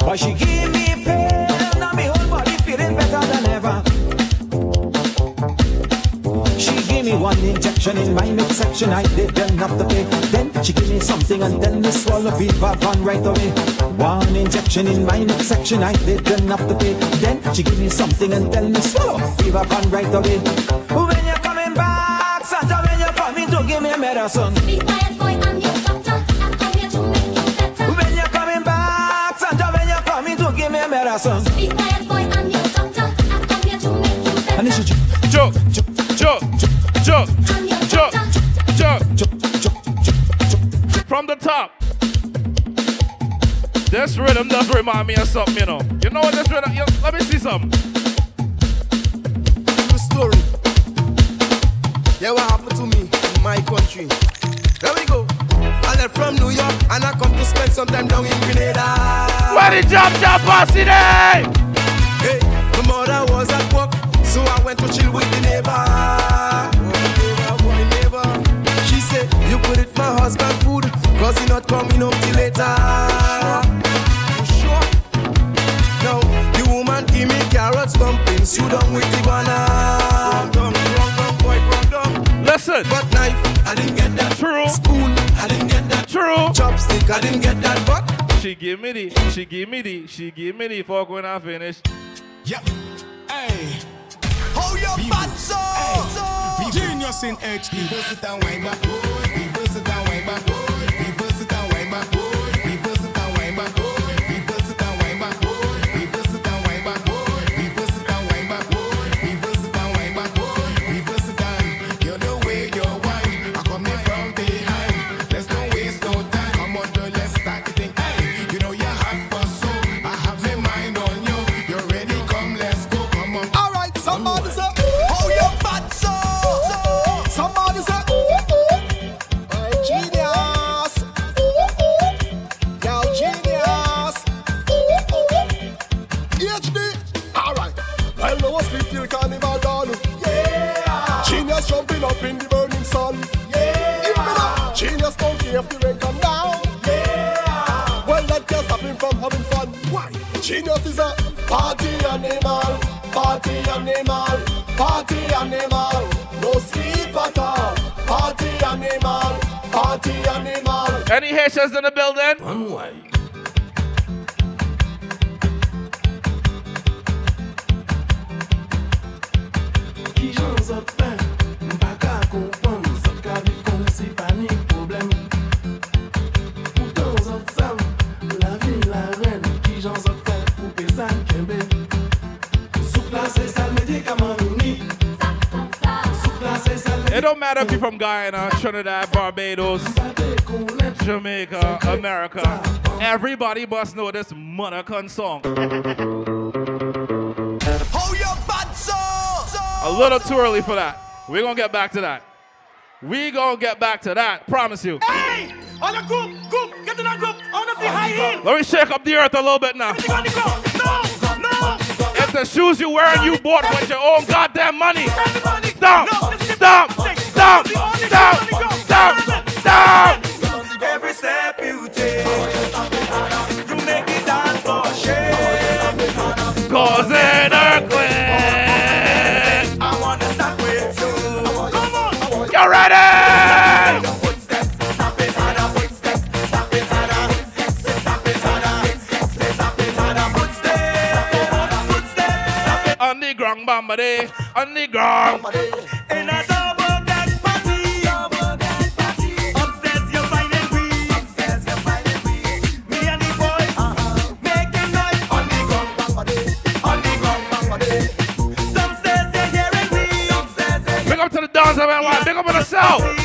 [SPEAKER 32] But she give me pain, now me whole body feeling better than ever. She give me one injection in my midsection, I didn't have to pay. Then she give me something and then me swallow fever van right away. One injection in my midsection, I didn't have to pay. Then she give me something and tell me swallow fever van right away. When you're coming back, Santa, when you're coming to give me medicine. Give. Be quiet, boy, I'm your doctor. I'm here to make you better. And it's
[SPEAKER 11] Joke, joke, joke, joke, joke, joke. From the top. This rhythm does remind me of something, you know. You know what this rhythm? You, let me see something.
[SPEAKER 19] True story. Yeah, what happened to me in my country? There we go. Left from New York and I come to spend some time down in Grenada.
[SPEAKER 11] Where the jump jump posse day?
[SPEAKER 19] Hey, my mother was at work, so I went to chill with the neighbor. Oh, neighbor, boy, neighbor. She said, You could eat my husband food, cause he not coming home I didn't get that. But
[SPEAKER 11] She give me the, she give me the, she give me the fuck when I finish.
[SPEAKER 19] Yep. Hey. How you bad so?
[SPEAKER 33] Genius in HD. Reverse it and wind back. Reverse it and wind back.
[SPEAKER 19] Animal, party animal. No sleep at all. Party animal, party animal.
[SPEAKER 11] Any Haitians in the building?
[SPEAKER 19] One way.
[SPEAKER 11] Don't matter if you're from Guyana, Trinidad, Barbados, Jamaica, America. Everybody must know this Monacan song.
[SPEAKER 19] How you bad so?
[SPEAKER 11] A little too early for that. We're gonna get back to that. We gonna get back to that. Promise you.
[SPEAKER 15] Hey! On the group, group, get in that group. I wanna see high heel.
[SPEAKER 11] Let me shake up the earth a little bit now.
[SPEAKER 15] The. No, no.
[SPEAKER 11] If the shoes you wearing you bought with your own goddamn money. Stop! Stop! Stop! Stop! Stop! Stop!
[SPEAKER 19] Every step you take, you make it dance for shame.
[SPEAKER 11] Cause an earthquake.
[SPEAKER 19] I wanna start with you. Come on.
[SPEAKER 11] You ready? On the ground, bamba. On the ground.
[SPEAKER 19] That's about why.
[SPEAKER 11] Big up on the south.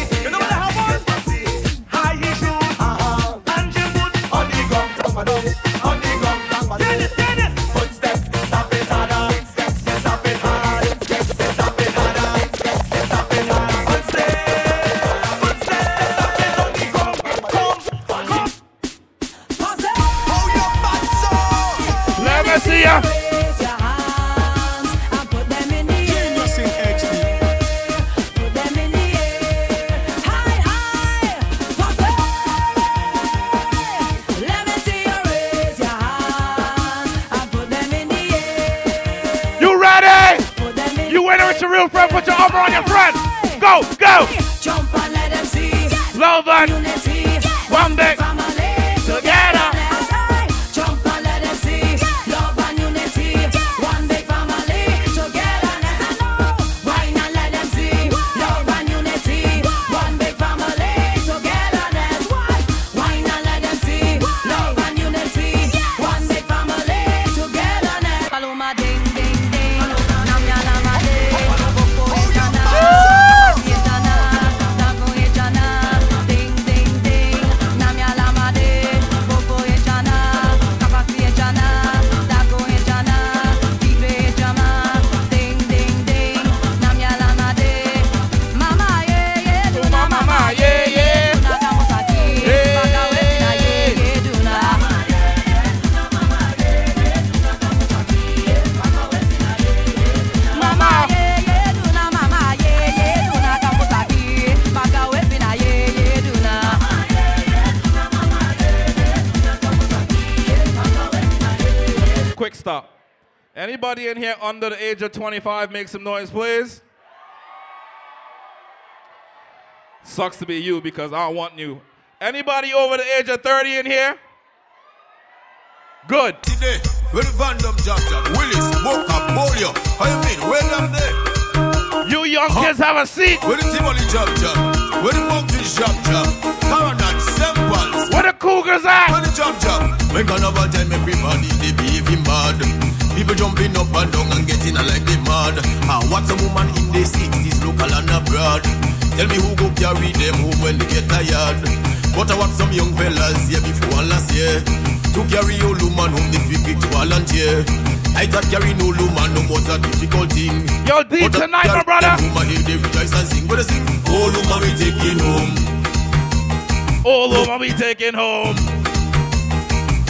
[SPEAKER 11] It's your real friend. Put your arm on your friend.
[SPEAKER 1] go, go.
[SPEAKER 6] Jump and let them see.
[SPEAKER 1] Love and
[SPEAKER 6] unity.
[SPEAKER 1] One big Anybody in here under the age of 25 make some noise, please? Sucks to be you because I don't want you. Anybody over the age of 30 in here? Good.
[SPEAKER 11] Today, where the Van Damme Jam Jam, Willis, Boca, Polio, how you mean? Where them there?
[SPEAKER 1] You young kids have a seat.
[SPEAKER 11] Where the Timoli Jam Jam, where the Monkey Jam, Paradox, Samples.
[SPEAKER 1] Where the Cougars at?
[SPEAKER 11] Where the Jam Jam? When carnival time, everybody they behaving mad. People jumping up and down and getting a like they mad. And what's a woman in the 60s, local and abroad? Tell me who go carry them home when they get tired. But I want some young fellas here before last year. To carry old woman home, they quick quick to volunteer. I thought carry no woman no more a difficult thing.
[SPEAKER 1] Yo, D tonight, my brother.
[SPEAKER 11] I hear they rejoice and sing. But they sing, old woman we taking home.
[SPEAKER 1] All woman we taking home.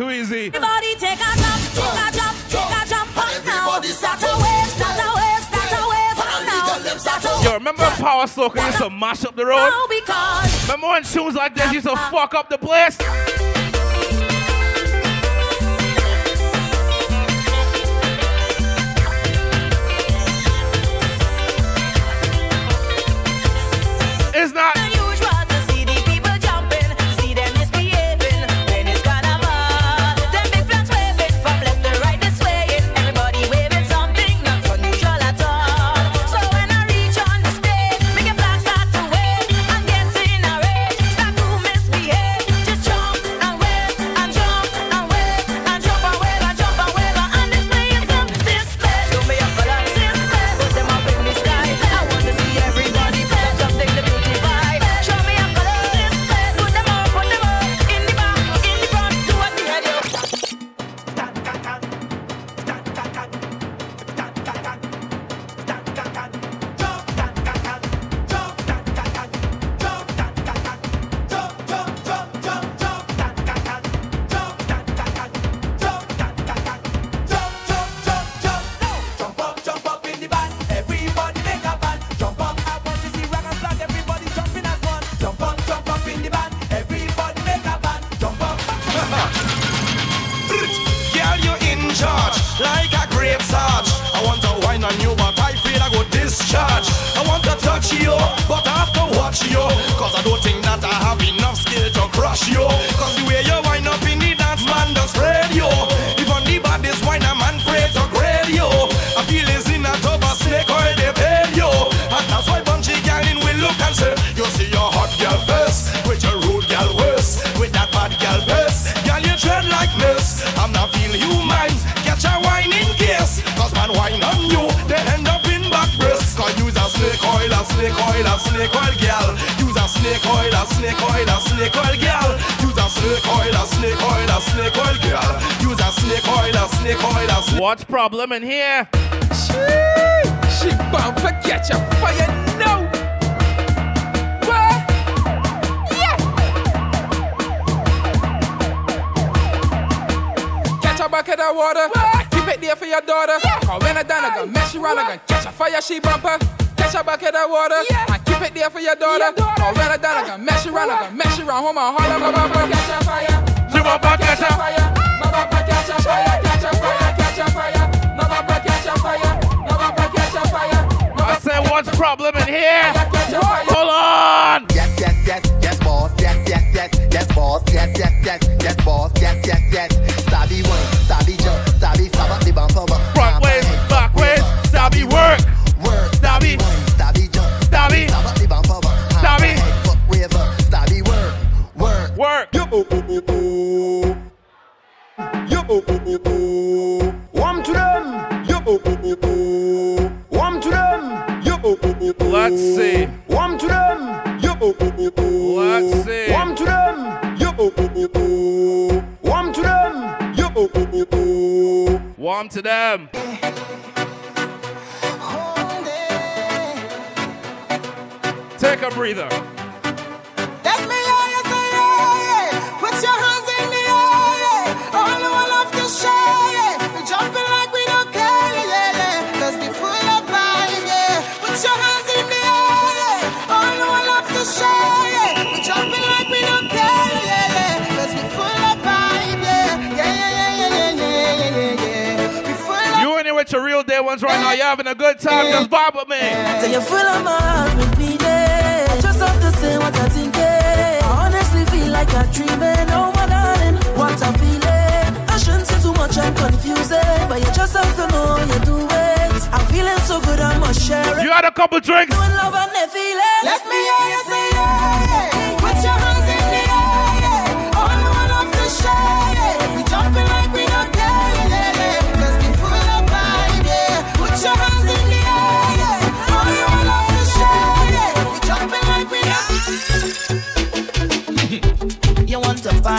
[SPEAKER 1] Too easy.
[SPEAKER 6] everybody take a jump, take a jump, take a jump up now. Start a wave, start a wave, start a wave up now.
[SPEAKER 1] Yo, remember when Power Soaker used to mash up the road?
[SPEAKER 6] now because
[SPEAKER 1] Remember when tunes like this used to fuck up the place? It's
[SPEAKER 23] not.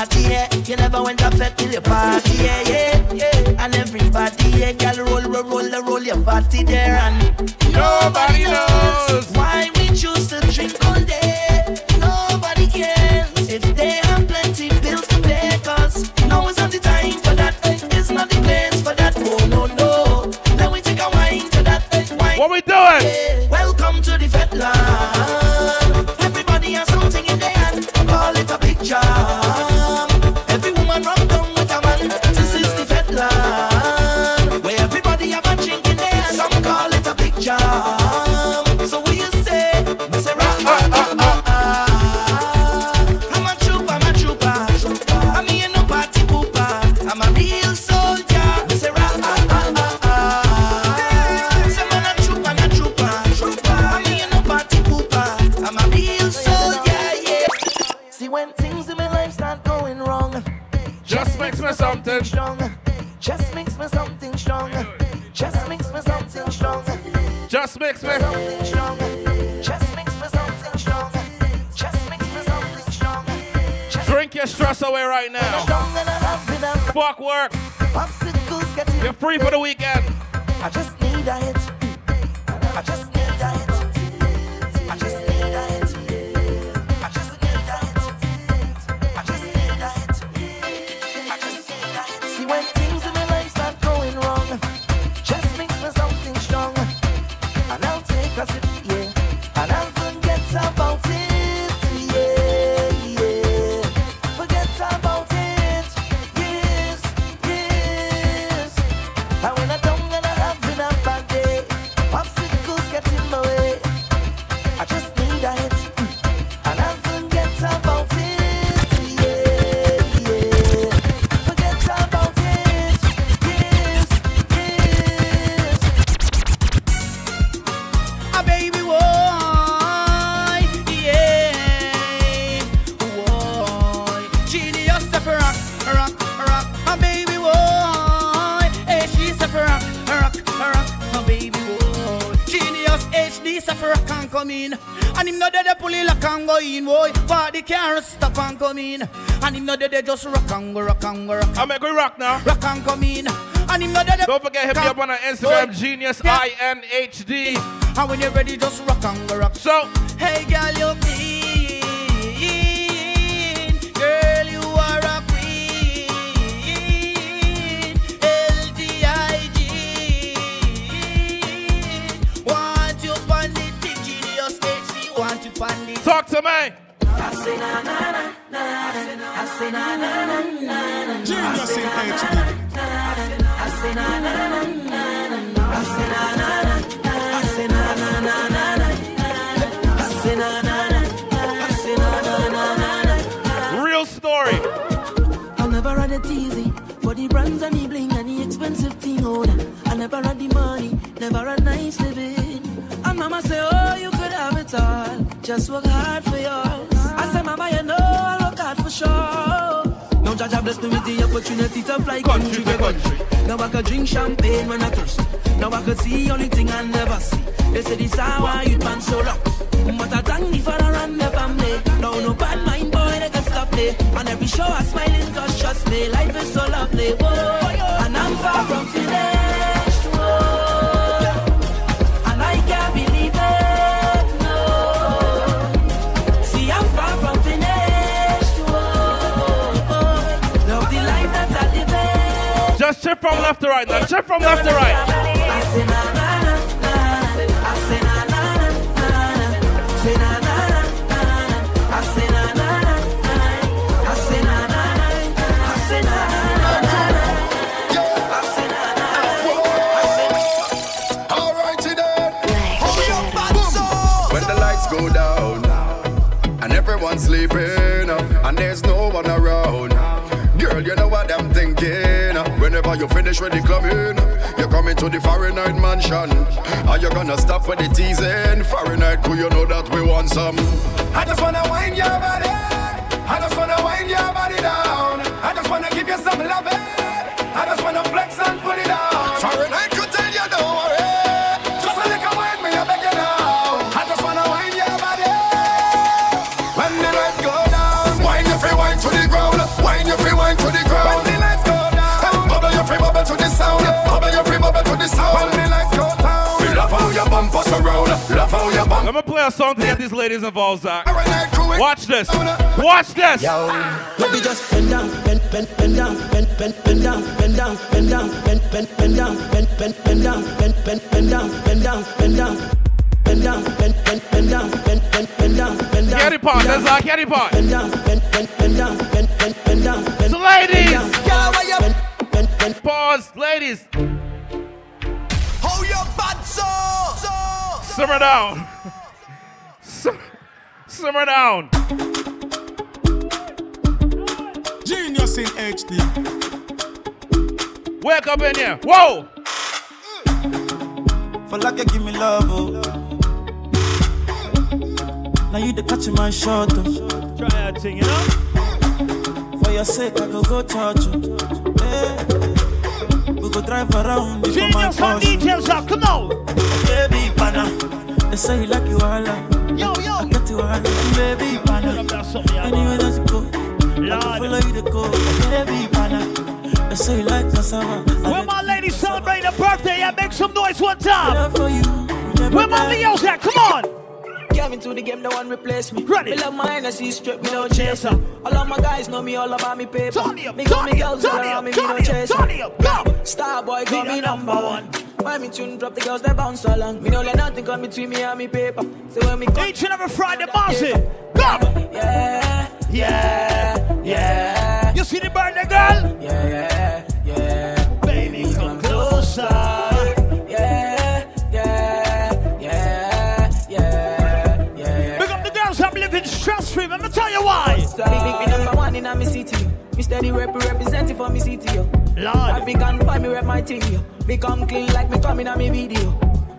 [SPEAKER 10] party, yeah. You never went to fed till your party, yeah, yeah, yeah. And everybody, yeah, girl, roll, roll, roll, roll your party there, and
[SPEAKER 11] nobody knows
[SPEAKER 10] why.
[SPEAKER 11] Fuck work. You're free for the weekend.
[SPEAKER 10] I just come in. And him not dead, they just rock and go, rock and go, rock.
[SPEAKER 11] I make we rock now.
[SPEAKER 10] Rock and come in. And him not they
[SPEAKER 11] Don't forget, hit me up on our Instagram, Genius INHD.
[SPEAKER 10] And when you're ready, just rock and go, rock.
[SPEAKER 11] So,
[SPEAKER 10] hey, girl, you Genius
[SPEAKER 34] in HD.
[SPEAKER 10] I say na na na na. I say na na na. I say na na na na. I say na na na. I say na na na na.
[SPEAKER 11] Real story.
[SPEAKER 1] I never had it easy for the brands and the bling and the expensive thing. Oh, nah. I never had the money, never had nice living. And mama say, Oh, you could have it all. Just work hard for yours. Now Jah Jah bless me with the opportunity to fly country to country. Now I can drink champagne when I thirst. Now I can see only thing I never see. They say this hour you man so rock. But I thank the father and the family. Now no bad mind boy they can stop me. And every show I smiling cause trust me. Life is so lovely. Whoa.
[SPEAKER 11] Shift from left to right now. Shift from left to right.
[SPEAKER 25] Finish with the clubbing, you're coming to the Fahrenheit mansion. Are you gonna stop for the teasing? Fahrenheit, do you know that we want some?
[SPEAKER 35] I just wanna wind your body. I just wanna wind your body down. I just wanna give you some loving.
[SPEAKER 11] I'm gonna play a song to get these ladies involved, Zach. Watch this. Watch this.
[SPEAKER 1] Baby, just bend down, bend, bend, bend down, bend, bend, bend down, bend down, bend down, bend, bend, bend down, bend, bend, bend down, bend, bend, bend down, bend down, bend down, bend down, bend, bend, bend down, bend, bend, bend down, bend down.
[SPEAKER 11] Carry part, that's Zach. Carry part.
[SPEAKER 1] Bend down, bend, bend, bend down, bend, bend, bend down.
[SPEAKER 11] So ladies,
[SPEAKER 1] bend, bend, bend.
[SPEAKER 11] pause, ladies.
[SPEAKER 25] How your bad so?
[SPEAKER 11] Simmer down. Sim- Simmer down.
[SPEAKER 34] Genius in HD.
[SPEAKER 11] Wake up in here. Whoa.
[SPEAKER 36] For like you give me love, oh. Now you the catch my shot, oh.
[SPEAKER 15] Try that thing, you know?
[SPEAKER 36] For your sake, I go go church, oh. Eh. We go drive around before my
[SPEAKER 15] Genius on
[SPEAKER 36] boss.
[SPEAKER 15] details up, come on.
[SPEAKER 36] Baby, pana. They say you like you all,
[SPEAKER 15] Yo, yo.
[SPEAKER 36] I all, baby, pana. Anywhere go, I can follow you to go. Baby, pana. Say you like cassava.
[SPEAKER 15] Where my ladies celebrate a birthday, yeah, make some noise one time.
[SPEAKER 36] Love for you.
[SPEAKER 15] Where my Leo's at? Come on.
[SPEAKER 1] Came into the game, no one replace me.
[SPEAKER 15] Ready.
[SPEAKER 1] Me love I see straight, me no chase her. All of my guys know me all about me paper.
[SPEAKER 15] Up,
[SPEAKER 1] me got me girls all around me, me no chase
[SPEAKER 15] turn up, go.
[SPEAKER 1] Star boy, call me number one. Why me tune drop the girls, they bounce along. Me no let nothing come between me and me paper. So when me come,
[SPEAKER 15] Each and every Friday, Marcy. Come.
[SPEAKER 1] yeah, yeah, yeah,
[SPEAKER 15] You see the burn, the girl?
[SPEAKER 1] yeah, yeah, yeah.
[SPEAKER 15] Baby, come closer. Why.
[SPEAKER 1] Big, big, number one in a city. Me steady rep representing for me city, yo.
[SPEAKER 15] Lord.
[SPEAKER 1] African boy, me rep my thing, yo. Me come clean like me coming on me video.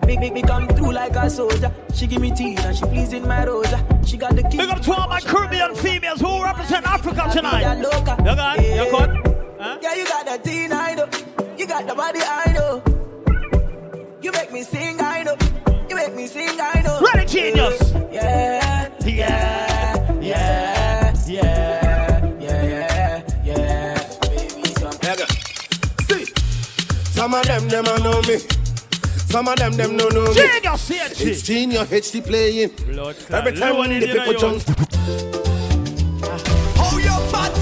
[SPEAKER 1] Big, big, me come through like a soldier. She give me tea and she pleasing my rosa. She got the key.
[SPEAKER 15] Big up to all my Caribbean females who represent Africa tonight.
[SPEAKER 1] Yeah, loca.
[SPEAKER 15] You got it? You got Huh?
[SPEAKER 1] Yeah, you got the teen, I know. You got the body, I know. You make me sing, I know. You make me sing, I know.
[SPEAKER 15] Ready, genius.
[SPEAKER 37] Some of them, them I know me. Some of them, them don't know me.
[SPEAKER 15] Genius HD.
[SPEAKER 37] It's Genius HD playing. Every time
[SPEAKER 15] Load
[SPEAKER 37] the people
[SPEAKER 15] a
[SPEAKER 37] jump.
[SPEAKER 20] Oh, your bad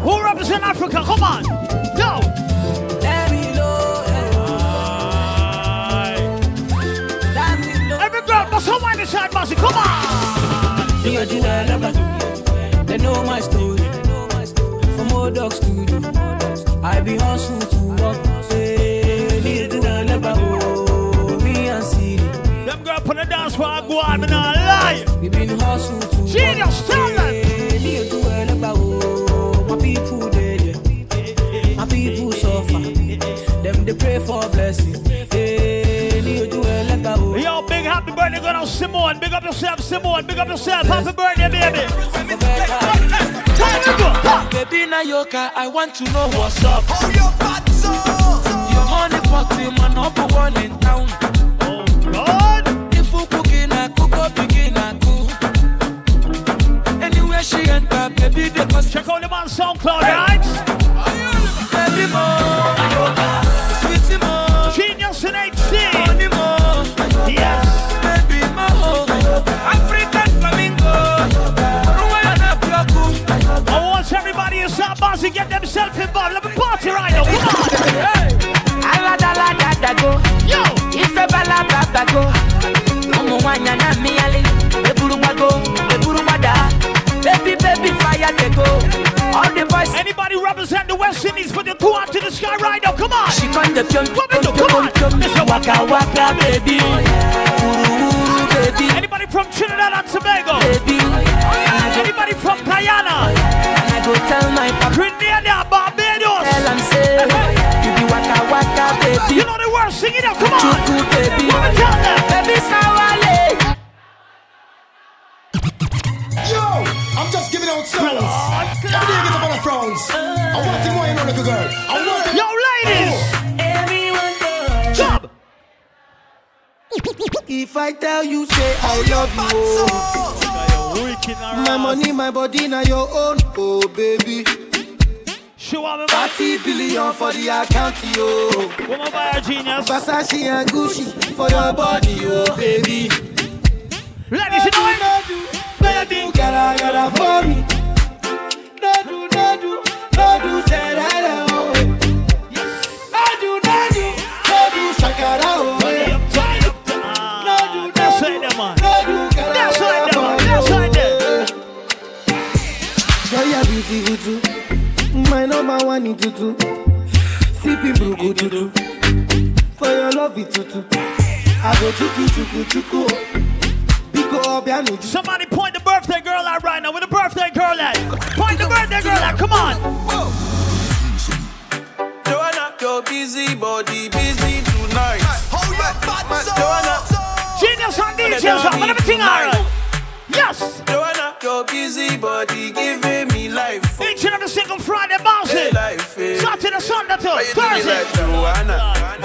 [SPEAKER 15] Who represent Africa? Come on. Go. Every girl must have one inside Mazi. Come on.
[SPEAKER 19] Me a Joel They know my story. From old dog studio. I be hustle to work. Hey, me a Joel Abba. Oh, me and.
[SPEAKER 15] Them girl put a dance for a go on, me not lie.
[SPEAKER 19] We been hustle to
[SPEAKER 15] Genius, tell them.
[SPEAKER 19] Hey, me a Joel Oh, my people dead. My people suffer. Them they pray for blessing. Hey, me a Joel Abba. Oh.
[SPEAKER 15] Yo, big happy birthday on Simone. Big up yourself, Simone. Big up yourself. Happy birthday, baby. Time to go. Come.
[SPEAKER 19] Baby na yoka, I want to know what's up. Oh, your bad so. Your honey pot man number one in town.
[SPEAKER 15] Oh God.
[SPEAKER 19] If you cooking a cook up begin a cook. Anywhere she enter, baby they must
[SPEAKER 15] check out the man SoundCloud, right? Inside Mazi get themselves involved. Let me party right now. Come on.
[SPEAKER 19] Da da go.
[SPEAKER 15] Yo.
[SPEAKER 19] Ife bala baba go. Ọmọ na mi ale. Eburu gbago, eburu gbada. Baby baby fire dey go. All the boys.
[SPEAKER 15] Anybody represent the West Indies put your two hands to the sky right now. Come on.
[SPEAKER 19] She come the pion
[SPEAKER 15] Come on, come on.
[SPEAKER 19] pion pion. Waka waka baby. Oh, uru uru baby.
[SPEAKER 15] Anybody from Trinidad and Tobago?
[SPEAKER 19] Baby. Tell my papa.
[SPEAKER 15] Grenada, Barbados.
[SPEAKER 19] Tell am say. Oh, you be waka waka baby.
[SPEAKER 15] You know the words, sing it out, come on.
[SPEAKER 19] Chuku baby.
[SPEAKER 15] Let me tell them.
[SPEAKER 19] Baby sawale.
[SPEAKER 37] Yo, I'm just giving out songs. Every day I get up on the frowns. I want to more, you know, little girl. I want to...
[SPEAKER 15] Yo, ladies.
[SPEAKER 19] Everyone does.
[SPEAKER 15] Job.
[SPEAKER 19] If I tell you, say I love you, oh. My money, my body, now your own, oh baby.
[SPEAKER 15] Show up, man.
[SPEAKER 19] 30 billion for the account, yo.
[SPEAKER 15] Woman buy a genius.
[SPEAKER 19] Versace and Gucci for your body, oh baby.
[SPEAKER 15] Ladies, you know it.
[SPEAKER 19] No do, gotta, gotta for me. No do, no do, no do, say that, Girl, you're beautiful too. My number one in tutu. Sipping bruku tutu. For your love it tutu. I go chuku chuku chuku. Biko obianu
[SPEAKER 15] Somebody point the birthday girl at right now. Where the birthday girl at? Point the birthday girl out. Come on.
[SPEAKER 20] Joanna, your busy body, busy tonight. Hold your fat Joanna,
[SPEAKER 15] Genius on DJs up and everything alright. Yes.
[SPEAKER 20] Joanna, your busy body giving me life.
[SPEAKER 15] Each and every single Friday, bounce
[SPEAKER 20] Hey, life, eh.
[SPEAKER 15] Saturday, Sunday too.
[SPEAKER 20] How you do me
[SPEAKER 15] Thursday.
[SPEAKER 20] like Joanna?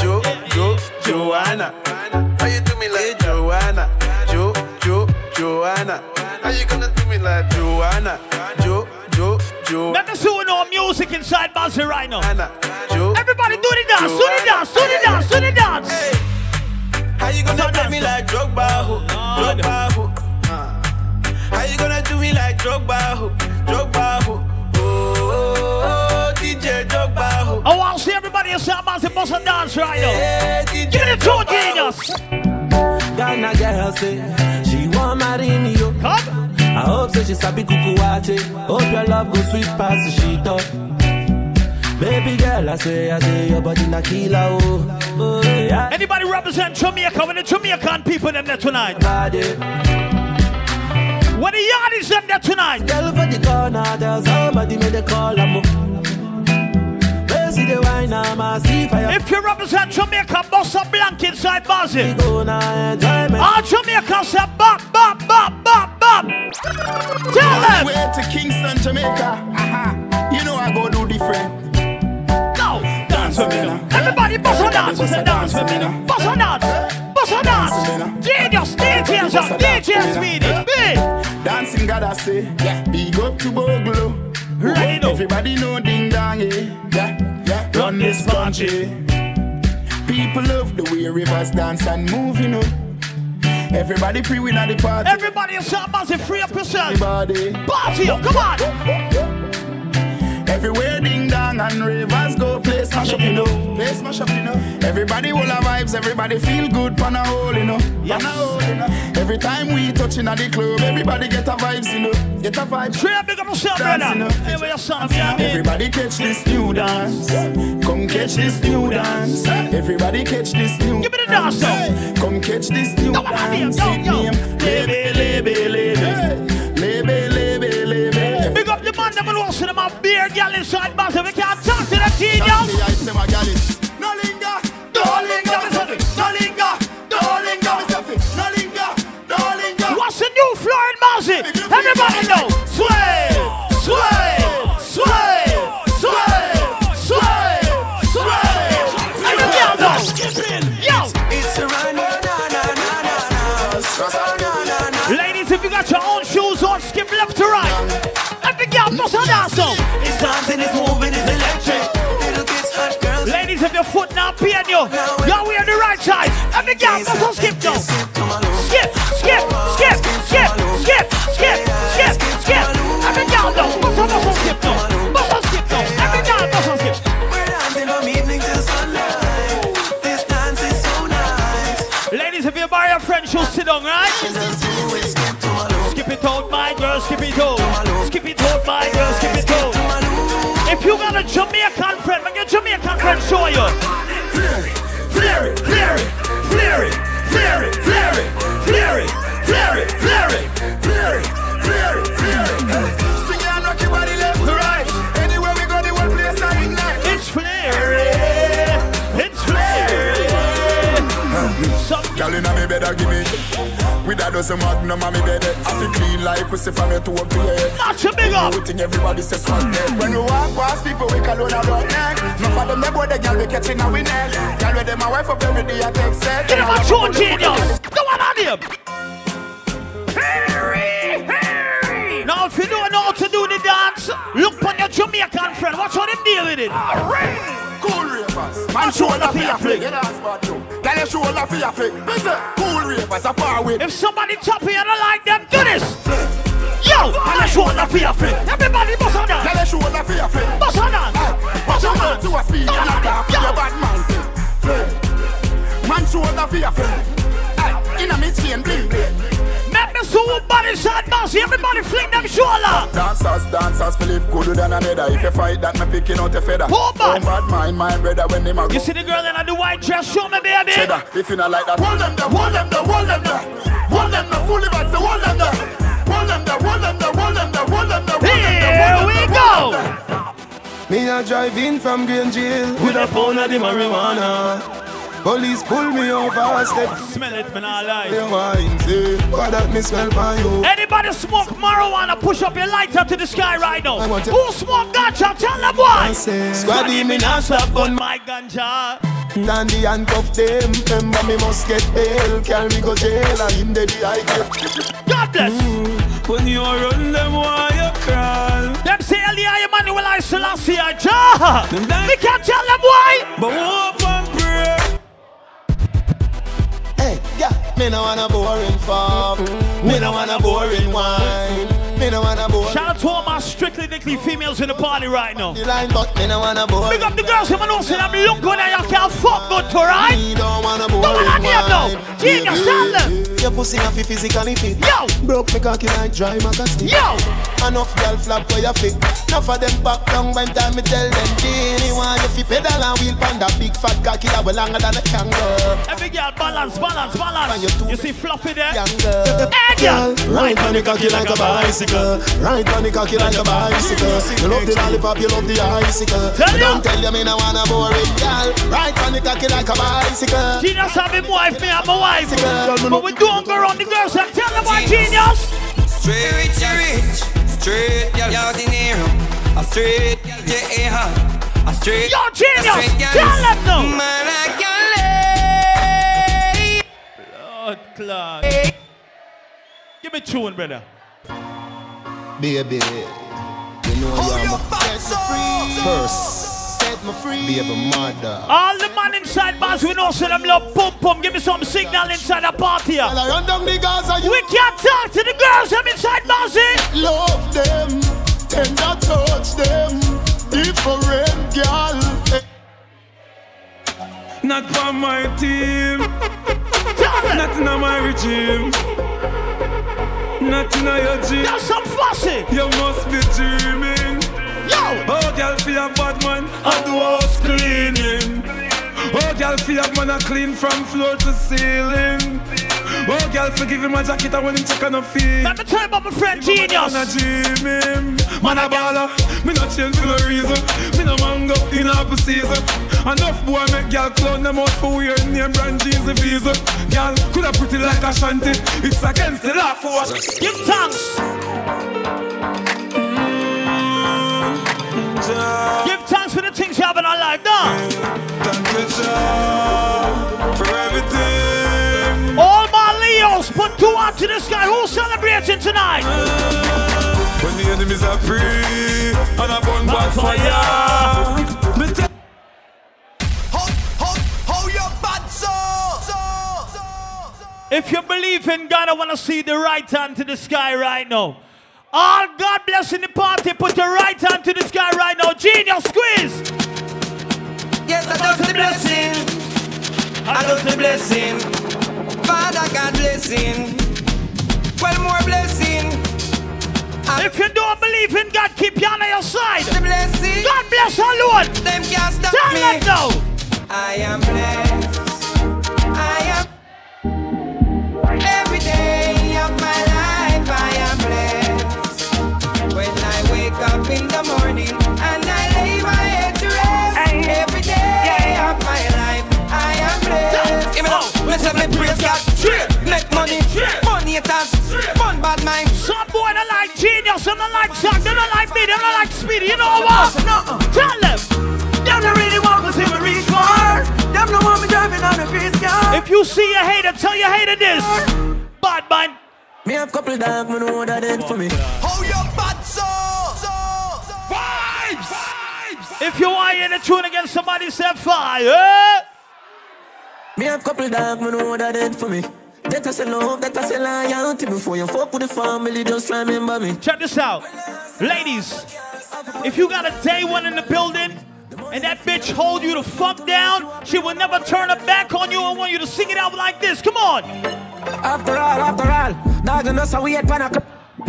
[SPEAKER 20] Jo, Jo, Joanna. How you do me like Joanna? Jo, Jo, Joanna. How you gonna do me like Joanna? Jo, Jo, Jo.
[SPEAKER 15] Let me see who know music inside Bouncy right now.
[SPEAKER 20] Jo.
[SPEAKER 15] Everybody do the dance, do the dance, do the dance, do the dance.
[SPEAKER 20] How you gonna do me like Drogba, ho? Drogba, ho? How you gonna do me like Drogba, ho? Drogba, ho? Oh, oh, oh, DJ Drogba, ho?
[SPEAKER 15] I want to see everybody inside Bouncy bust and dance right now. Give me the two genius.
[SPEAKER 19] Ghana girl say she want marry me yo.
[SPEAKER 15] Come.
[SPEAKER 19] I hope say she sabi kuku wache. Hope your love go sweet past the sheet up. Baby girl, I say, I say your body na killer oh. oh yeah.
[SPEAKER 15] Anybody represent Jamaica with the Jamaican people them there tonight?
[SPEAKER 19] Body.
[SPEAKER 15] Where the yard is them there tonight?
[SPEAKER 19] Girl for the corner, there's somebody made a call. I'm see the wine, I'm a see fire.
[SPEAKER 15] If you represent Jamaica, bust a blank inside Bouncy.
[SPEAKER 19] Gonna.
[SPEAKER 15] All Jamaica say bop, bop, bop, bop, bop. Tell them.
[SPEAKER 38] Way to Kingston, Jamaica. Aha. You know I go do different.
[SPEAKER 15] Go.
[SPEAKER 38] Dance with me now.
[SPEAKER 15] Everybody bust a dance.
[SPEAKER 38] Bust a
[SPEAKER 15] Dance with me. Bust a dance. Bust a dance. Genius, DJs up, DJs speedy.
[SPEAKER 38] Dancing God I say, big up to Bogle.
[SPEAKER 15] Ready now.
[SPEAKER 38] Everybody know ding dong, yeah. yeah, yeah. Run this country. People love the way rivers dance and move, you know. Everybody pre win at the party.
[SPEAKER 15] Everybody is up, massive, free up yourself.
[SPEAKER 38] Everybody.
[SPEAKER 15] Party come on.
[SPEAKER 38] Oh, oh, oh, Everywhere ding dong and rivers go, play smash up, you know. Play smash up, you know. Everybody will have vibes, everybody feel good, pan a hole, you know. A hole, you know. Every time we touching at the club, everybody get a vibes, you know. Get a vibe.
[SPEAKER 15] Straight big up yourself,
[SPEAKER 38] Dance,
[SPEAKER 15] brother.
[SPEAKER 38] you know.
[SPEAKER 15] Hey, where your son, you know what
[SPEAKER 38] Everybody catch this new dance. Come catch this new dance. Everybody catch this new
[SPEAKER 15] Give me the dance, though.
[SPEAKER 38] Come catch this new dance.
[SPEAKER 15] yo, yo.
[SPEAKER 38] name. Lebe, lebe,
[SPEAKER 15] man that will also them have beer girl inside Mazi. We can't talk to the teen, yo.
[SPEAKER 38] The ice them a gal. No linger, no linger, me say it. No linger, no linger, me say it. No linger, no linger.
[SPEAKER 15] What's the new floor in Mazi? Everybody know. Sway, sway, And the girl must have dance so.
[SPEAKER 39] It's dancing, it's moving, it's electric. Little kids, hot girls.
[SPEAKER 15] Ladies, if your foot not peeing you, y'all we on the right side. And the girl must have skip though. Skip, skip, skip, skip, skip, skip, skip, skip. And the though, must have must skip though. Must have skip though. And the must have skip.
[SPEAKER 39] We're dancing from evening till sunlight. This dance is so nice.
[SPEAKER 15] Ladies, if you buy your friend shoes, sit down, right? Out, my girl, skip it out. Skip it out, my girl, skip it out. If you got a Jamaican friend, make your Jamaican friend show you. Flare it, flare it, flare it, flare it, flare it, flare it, flare it, flare it, flare it, flare it, flare it.
[SPEAKER 38] Sing it and rock your body left to right. Anywhere we go, the whole place I ignite.
[SPEAKER 15] It's flare it's flare
[SPEAKER 38] Girl inna me bed, a give me With a dozen magnum on me bed. I feel clean like pussy from your toe to your head.
[SPEAKER 15] Not your big up.
[SPEAKER 38] Everything everybody says swag neck When we walk past people, we call on a rock neck Enough of them, they go the girl we catching a we neck Girl with them, my wife up every day, I take set
[SPEAKER 15] Get him a true genius. Go on on him. Now, if you don't Look on your Jamaican friend. Watch how them deal with it.
[SPEAKER 38] Ah, cool ravers. Man, shoulder for your flick. Tell your shoulder for your flick. Listen, cool ravers are far away.
[SPEAKER 15] If somebody chop you and I like them, do this. Yo, and I show the fear fit. Everybody bust on that.
[SPEAKER 38] Tell I show the fear fit.
[SPEAKER 15] Bust on that. Bust on
[SPEAKER 38] that. To a speed and a dark. Yo, bad man. Man show the fear fit. In a mid chain bling bling.
[SPEAKER 15] Make me so body shot bouncy. Everybody fling them shoulder.
[SPEAKER 38] Dancers, dancers, feel live good than another. If you fight that, me picking out a feather.
[SPEAKER 15] Oh, man.
[SPEAKER 38] Oh, bad mind, my brother, when they go.
[SPEAKER 15] You see the girl in the white dress? Show me, baby.
[SPEAKER 38] Cheddar, if you not like that, hold them there, hold them there, hold them there. Hold them there, fully back, so hold them there. Hold them there, hold them there, hold them there, hold them there, hold them there,
[SPEAKER 15] Here we go.
[SPEAKER 38] hold them there.
[SPEAKER 19] Me a drive in from Green Jail with a pound of the marijuana. Police pull me over, step
[SPEAKER 15] Smell it, man, I lie.
[SPEAKER 19] the wine, say, what that me smell by you.
[SPEAKER 15] Anybody smoke marijuana, push up your lighter to the sky right now.
[SPEAKER 19] I want to-
[SPEAKER 15] Who smoke ganja? Tell them why.
[SPEAKER 19] I say, Squaddy, me not stop
[SPEAKER 15] on my ganja.
[SPEAKER 19] And the handcuff them, remember me must get bail, carry me go jail, and him dead the eye
[SPEAKER 15] God bless. Mm.
[SPEAKER 19] When you run them, why you crawl?
[SPEAKER 15] Them say Elia Emmanuel I Selassie I Jah. We can't tell them why.
[SPEAKER 19] But hope and pray. Yeah, me no want a boring fuck. Me no want a boring wine. Me no want a boring.
[SPEAKER 15] Shout out to all my strictly dickly females in the party right now.
[SPEAKER 19] The line, but me no want a boring.
[SPEAKER 15] Big up the girls know say them look good and you can't fuck good to right.
[SPEAKER 19] Me don't want a
[SPEAKER 15] Don't
[SPEAKER 19] boring
[SPEAKER 15] wanna hear no.
[SPEAKER 19] wine.
[SPEAKER 15] Genius, tell them.
[SPEAKER 19] Your pussy have to physically fit.
[SPEAKER 15] Yo.
[SPEAKER 19] Broke me cocky like dry magazine.
[SPEAKER 15] Yo.
[SPEAKER 19] Enough girl flap where you fit. Enough of them back down when time me tell them. Genie want you fi pedal and wheel pan that big fat cocky that way longer than a kangaroo.
[SPEAKER 15] Every girl balance, balance, balance.
[SPEAKER 19] And you
[SPEAKER 15] You see fluffy there?
[SPEAKER 19] Younger.
[SPEAKER 15] Hey, girl.
[SPEAKER 19] Right on the cocky like a bicycle. Right on the cocky like a bicycle. You love the lollipop, you love the icicle.
[SPEAKER 15] Tell
[SPEAKER 19] Don't tell you me no wanna boring girl. Right on the cocky like a bicycle.
[SPEAKER 15] Genius have him wife, me have my wife. But we don't go around the girls and tell them why genius.
[SPEAKER 39] Straight rich, you rich. Straight, girl, you're the Nero. A straight, yeah, a straight.
[SPEAKER 15] Yo, genius,
[SPEAKER 39] a straight girl
[SPEAKER 15] tell them now.
[SPEAKER 39] Man, I can lay.
[SPEAKER 15] Lord Claude. Give me tune, brother.
[SPEAKER 19] Baby, you
[SPEAKER 40] know you are my first. Set me free. Be a mother.
[SPEAKER 15] All the man inside bars, we know so them love pum pum. Give me some signal inside the party. here.
[SPEAKER 19] I run down the Gaza, you
[SPEAKER 15] We can't talk to the girls them inside bars. eh?
[SPEAKER 19] love them, tender touch them, different girl.
[SPEAKER 26] Not for my team. Not in my regime. Not in your dream.
[SPEAKER 15] That's some fussy.
[SPEAKER 26] You must be dreaming.
[SPEAKER 15] Yo.
[SPEAKER 26] Oh, girl, for a bad man, I do house cleaning. Oh, girl, for a man, I clean from floor to ceiling. Oh, girl, forgive him my jacket, I want him check on the feet.
[SPEAKER 15] Let me tell you about my friend Genius.
[SPEAKER 26] Man, I dream him. Man, a baller. Me not change for no reason. Me no mango in apple season. Enough boy make girl clown them out for wearing name brand jeans and visa. Girl, coulda pretty like a shanty. It's against the law for us.
[SPEAKER 15] Give thanks. Give thanks for the things you have in our life, no?
[SPEAKER 26] Thank you, Jah, for everything.
[SPEAKER 15] All my Leos, put two hands to the sky. Who's celebrating tonight?
[SPEAKER 26] When the enemies are free and I burn back fire. Me tell
[SPEAKER 41] How you bad so?
[SPEAKER 15] If you believe in God, I want to see the right hand to the sky right now. All God bless in the party, put your right hand to the sky right now. Genius, squeeze.
[SPEAKER 10] Yes, I just the blessing. I just the blessing. Father God blessing. Well, more blessing.
[SPEAKER 15] If you don't believe in God, keep your hand on your side.
[SPEAKER 10] The blessing.
[SPEAKER 15] God bless our Lord.
[SPEAKER 10] Them can't stop
[SPEAKER 15] Tell
[SPEAKER 10] me.
[SPEAKER 15] them now.
[SPEAKER 10] I am blessed. It has. Fun bad mind.
[SPEAKER 15] Some boy don't like genius, they don't like Zach, they don't like me, they don't like Speedy. You know what? Tell them.
[SPEAKER 31] Them don't really want to see me reach far. Them don't want me driving on a grease car.
[SPEAKER 15] If you see a hater, tell your hater this. Bad man.
[SPEAKER 31] Me have couple dog, me know what that did for me.
[SPEAKER 41] How you bad so?
[SPEAKER 15] If you want to hear the tune against somebody, say fire.
[SPEAKER 31] Me have couple dog, me know what that did for me. That I say love, that I say loyalty. Before you fuck with the family, just remember me.
[SPEAKER 15] Check this out. Ladies, if you got a day one in the building and that bitch hold you the fuck down, she will never turn her back on you. I want you to sing it out like this. Come on.
[SPEAKER 31] After all, after all, dog and us a wait pan a c-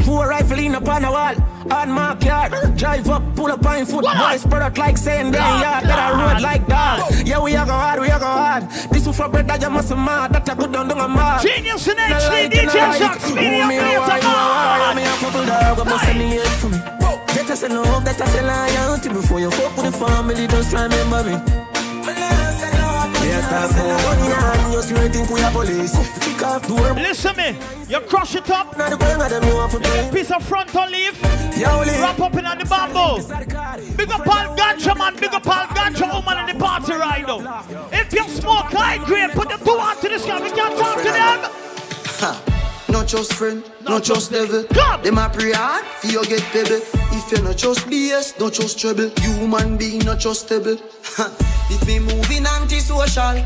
[SPEAKER 31] Four rifle in upon a wall, on my car. Drive up, pull up on foot, boys spread out like saying they yard. That I road like dog. Yeah, we are go hard, we are go hard. This is for bread that you must mad, that I could done do a mad.
[SPEAKER 15] Genius
[SPEAKER 31] No
[SPEAKER 15] HD,
[SPEAKER 31] like,
[SPEAKER 15] DJ
[SPEAKER 31] no like.
[SPEAKER 15] Shock, Speedy,
[SPEAKER 31] Who
[SPEAKER 15] up
[SPEAKER 31] me
[SPEAKER 15] here, come
[SPEAKER 31] you a wire,
[SPEAKER 15] on.
[SPEAKER 31] Me a couple dog, I'm send the hate for me. That I say love, that I say loyalty. Before you fuck with the family, just remember me.
[SPEAKER 15] Listen me, you crush it up. Piece of front on leaf. Wrap up in on the bamboo. Big up all ganja man, big up all ganja woman in the party right now. If you smoke high grade, put the two hands to the sky. We can't talk to them.
[SPEAKER 9] Not just friend, not, not just, devil. God. Them a pray hard for you get pebble. If you not just BS, not just trouble. Human being not just stable. if me moving antisocial.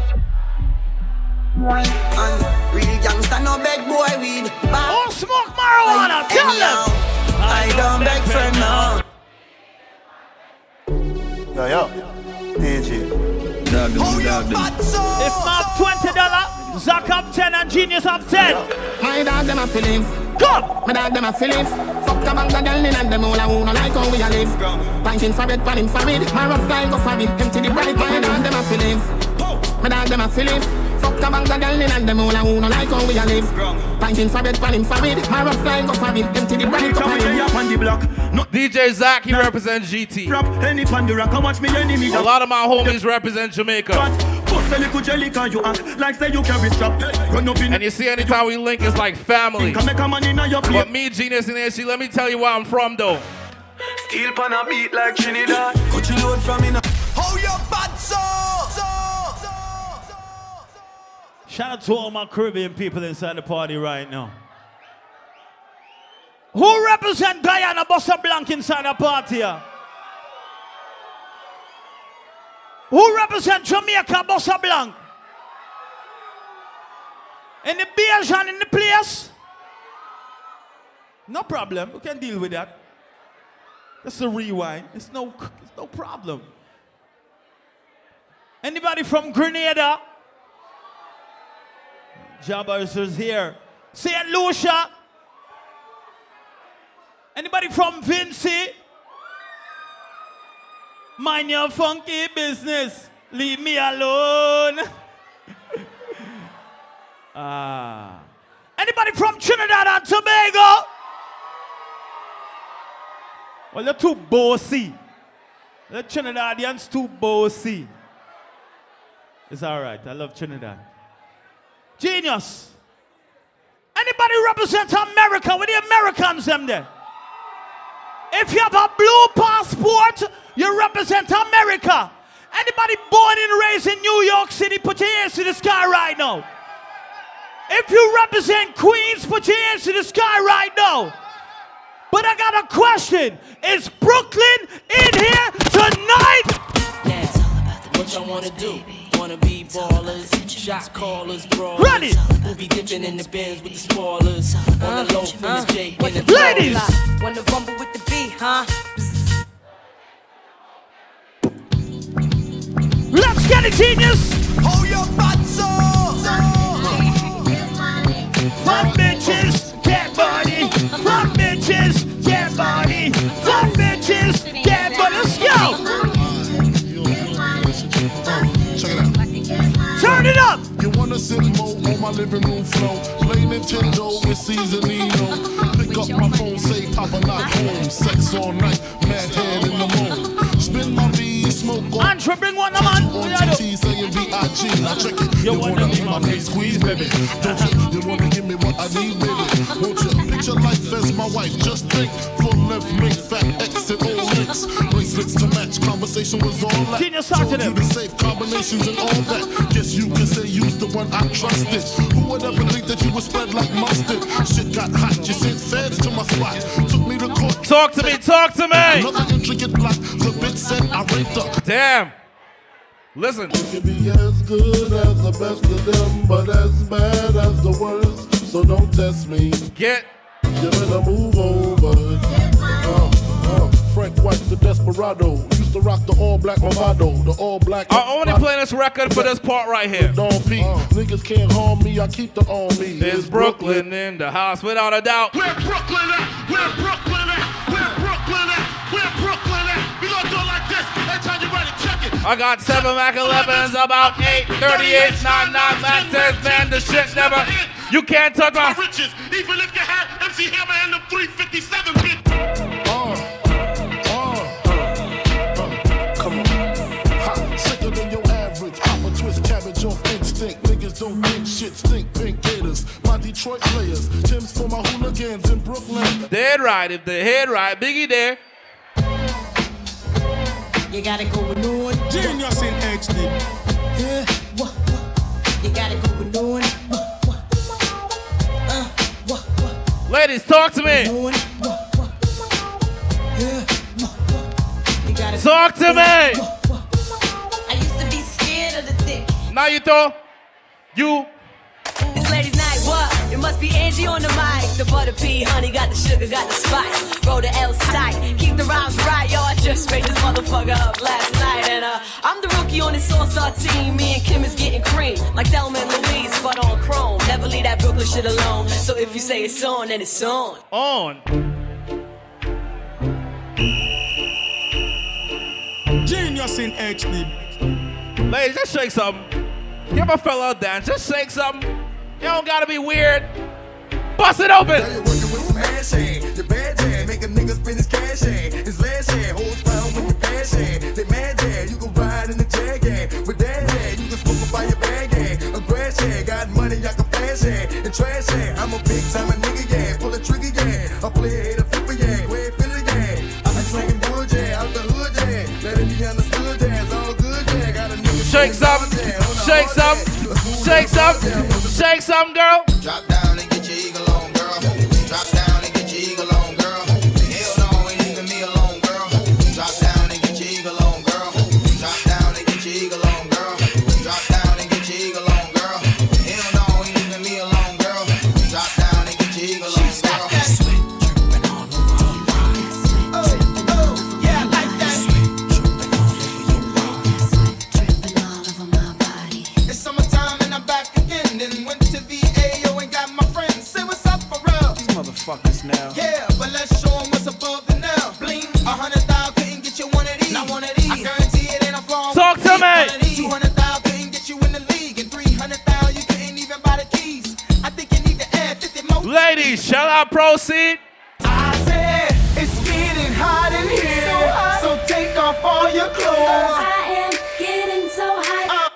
[SPEAKER 9] And real gangster no beg boy weed. Back.
[SPEAKER 15] Oh, smoke marijuana, I, tell anyhow, them.
[SPEAKER 9] I, I don't beg friend now.
[SPEAKER 40] Yo, yo, DJ.
[SPEAKER 9] Dog, dog, dog.
[SPEAKER 15] If my $20 Zach up 10 and Genius up 10.
[SPEAKER 21] My dog, them a feeling.
[SPEAKER 15] Come!
[SPEAKER 21] My dog, them a feeling. Fuck a bang, the girl, and them all I wanna like how we a live. Punching for it, panning for it. My rough style go for it. Empty the bright, my dog, them a feeling. My dog, them a feeling. Fuck a bang, the girl, and them all I wanna like how we a live. Punching for it, panning for it. My rough style go for it. Empty the bright, go for it. on the block. No.
[SPEAKER 11] DJ Zach, he represents GT.
[SPEAKER 26] Prop any pandora, come watch me enemy.
[SPEAKER 11] A lot of my homies represent Jamaica.
[SPEAKER 26] Bust a little jelly cause you act like say you carry strap. Run up in
[SPEAKER 11] And you see, anytime we link, it's like family.
[SPEAKER 26] Can make a man inna your plate.
[SPEAKER 11] But me, Genius, and AC, let me tell you where I'm from, though.
[SPEAKER 26] Steel pan a beat like Trinidad.
[SPEAKER 41] Cut you load from in a How you bad so?
[SPEAKER 15] Shout out to all my Caribbean people inside the party right now. Who represent Guyana Bossa Blanc inside the party? here? Who represent Jamaica Bossa Blanc? Any Bajan in the place? No problem. We can deal with that. That's a rewind. It's no, it's no problem. Anybody from Grenada? Jabbers is here. St. Lucia? Anybody from Vincy? Mind your funky business. Leave me alone. ah. Anybody from Trinidad and Tobago? Well, you're too bossy. The Trinidadians too bossy. It's all right. I love Trinidad. Genius. Anybody represent America with the Americans them there? If you have a blue passport, you represent America. Anybody born and raised in New York City, put your hands to the sky right now. If you represent Queens, put your hands to the sky right now. But I got a question. Is Brooklyn in here tonight?
[SPEAKER 32] What y'all wanna do? Wanna be ballers, shot callers, brawlers.
[SPEAKER 15] Ready.
[SPEAKER 32] We'll be dipping in the bins with the spoilers. On the low from the Jake and the
[SPEAKER 15] Ladies.
[SPEAKER 32] Wanna rumble with the beat, huh?
[SPEAKER 15] Get it, genius.
[SPEAKER 32] Hold your butts
[SPEAKER 15] Fuck bitches, get body. Fuck bitches, get body. Fuck bitches, get body. Let's go.
[SPEAKER 4] Check it out.
[SPEAKER 15] Turn it up.
[SPEAKER 4] You wanna sit low on my living room floor? Play Nintendo with seasonino. Pick up my phone, say Papa not home. Sex all night, mad head in the moon. Spin my V, smoke on.
[SPEAKER 15] Andre, bring one, man.
[SPEAKER 4] On TT, saying B.I.G. Now check it. You wanna be my face squeeze, baby? Don't you? You wanna give me what I need, baby? Won't you picture life as my wife? Just think, full left, make fat exit, all links, bracelets to match. Conversation was all that.
[SPEAKER 15] Genius, talk to
[SPEAKER 4] you
[SPEAKER 15] them.
[SPEAKER 4] the safe combinations and all that. Guess you can say you's the one I trusted. Who would ever think that you would spread like mustard? Shit got hot, you sent feds to my spot. Took me to.
[SPEAKER 11] Talk to me, talk to me.
[SPEAKER 4] Another intricate block. The bitch said I raped her.
[SPEAKER 11] Damn. Listen.
[SPEAKER 4] You can be as good as the best of them, but as bad as the worst. So don't test me.
[SPEAKER 11] Get.
[SPEAKER 4] You better move over. Uh, uh, Frank White, the desperado. Used to rock the all black Movado, the all black.
[SPEAKER 11] I only play this record for this part right here.
[SPEAKER 4] Don P. Niggas can't harm me, I keep the on me.
[SPEAKER 11] It's Brooklyn in the house without a doubt.
[SPEAKER 4] Where Brooklyn at? Where Brooklyn
[SPEAKER 11] I got seven Mac 11s, about eight 38s, nine nine Mac 10s, man. The shit never. You can't touch my.
[SPEAKER 4] riches. Even if you had MC Hammer and them 357 bit. Come on. Ha, sicker than your average. Papa twist cabbage off instinct. Niggas don't think shit stink. Pink Gators. My Detroit players. Tim's for my hooligans in Brooklyn.
[SPEAKER 11] Dead right. If the head right, Biggie there.
[SPEAKER 32] You gotta go with on. Genius in HD. Yeah, what, what? You gotta go with on. What, what? Uh, what, what?
[SPEAKER 11] Ladies, talk to me.
[SPEAKER 32] What, what? Yeah, what, what? You gotta
[SPEAKER 11] Talk to me.
[SPEAKER 32] I used to be scared of the dick.
[SPEAKER 11] Now you throw. You.
[SPEAKER 1] It's ladies' night, what? It must be Angie on the mic. The butter pea, honey, got the sugar, got the spice. Roll the L tight, keep the rhymes the rookie on this all-star team. Me and Kim is getting cream, like Thelma and Louise, but on chrome. Never leave that Brooklyn shit alone. So if you say it's on, then it's on.
[SPEAKER 11] On.
[SPEAKER 34] Genius in HD.
[SPEAKER 11] Ladies, just shake something. Give a fella a dance. Just shake something. You don't gotta be weird. Bust it open.
[SPEAKER 19] Ass bad jam, make a nigga spend his cash hand. His last hand, holds round with your cash hand. They mad jam, you can ride in the jag With that hand, you can smoke up by your bag hand. A grass hand, got money, I can flash. And trash I'm a big time a nigga, yeah. Pull a trigger, yeah. I play a hater flipper, yeah. Where it, yeah. I be slanging wood, yeah. Out the hood, yeah. Let it be understood, yeah. It's all good, yeah. Got a nigga.
[SPEAKER 11] Shake some. Shake some. Shake some. Shake some, girl.
[SPEAKER 19] Drop down and
[SPEAKER 11] proceed?
[SPEAKER 9] I said it's getting hot in here, so, take off all your clothes.
[SPEAKER 6] I am getting so hot.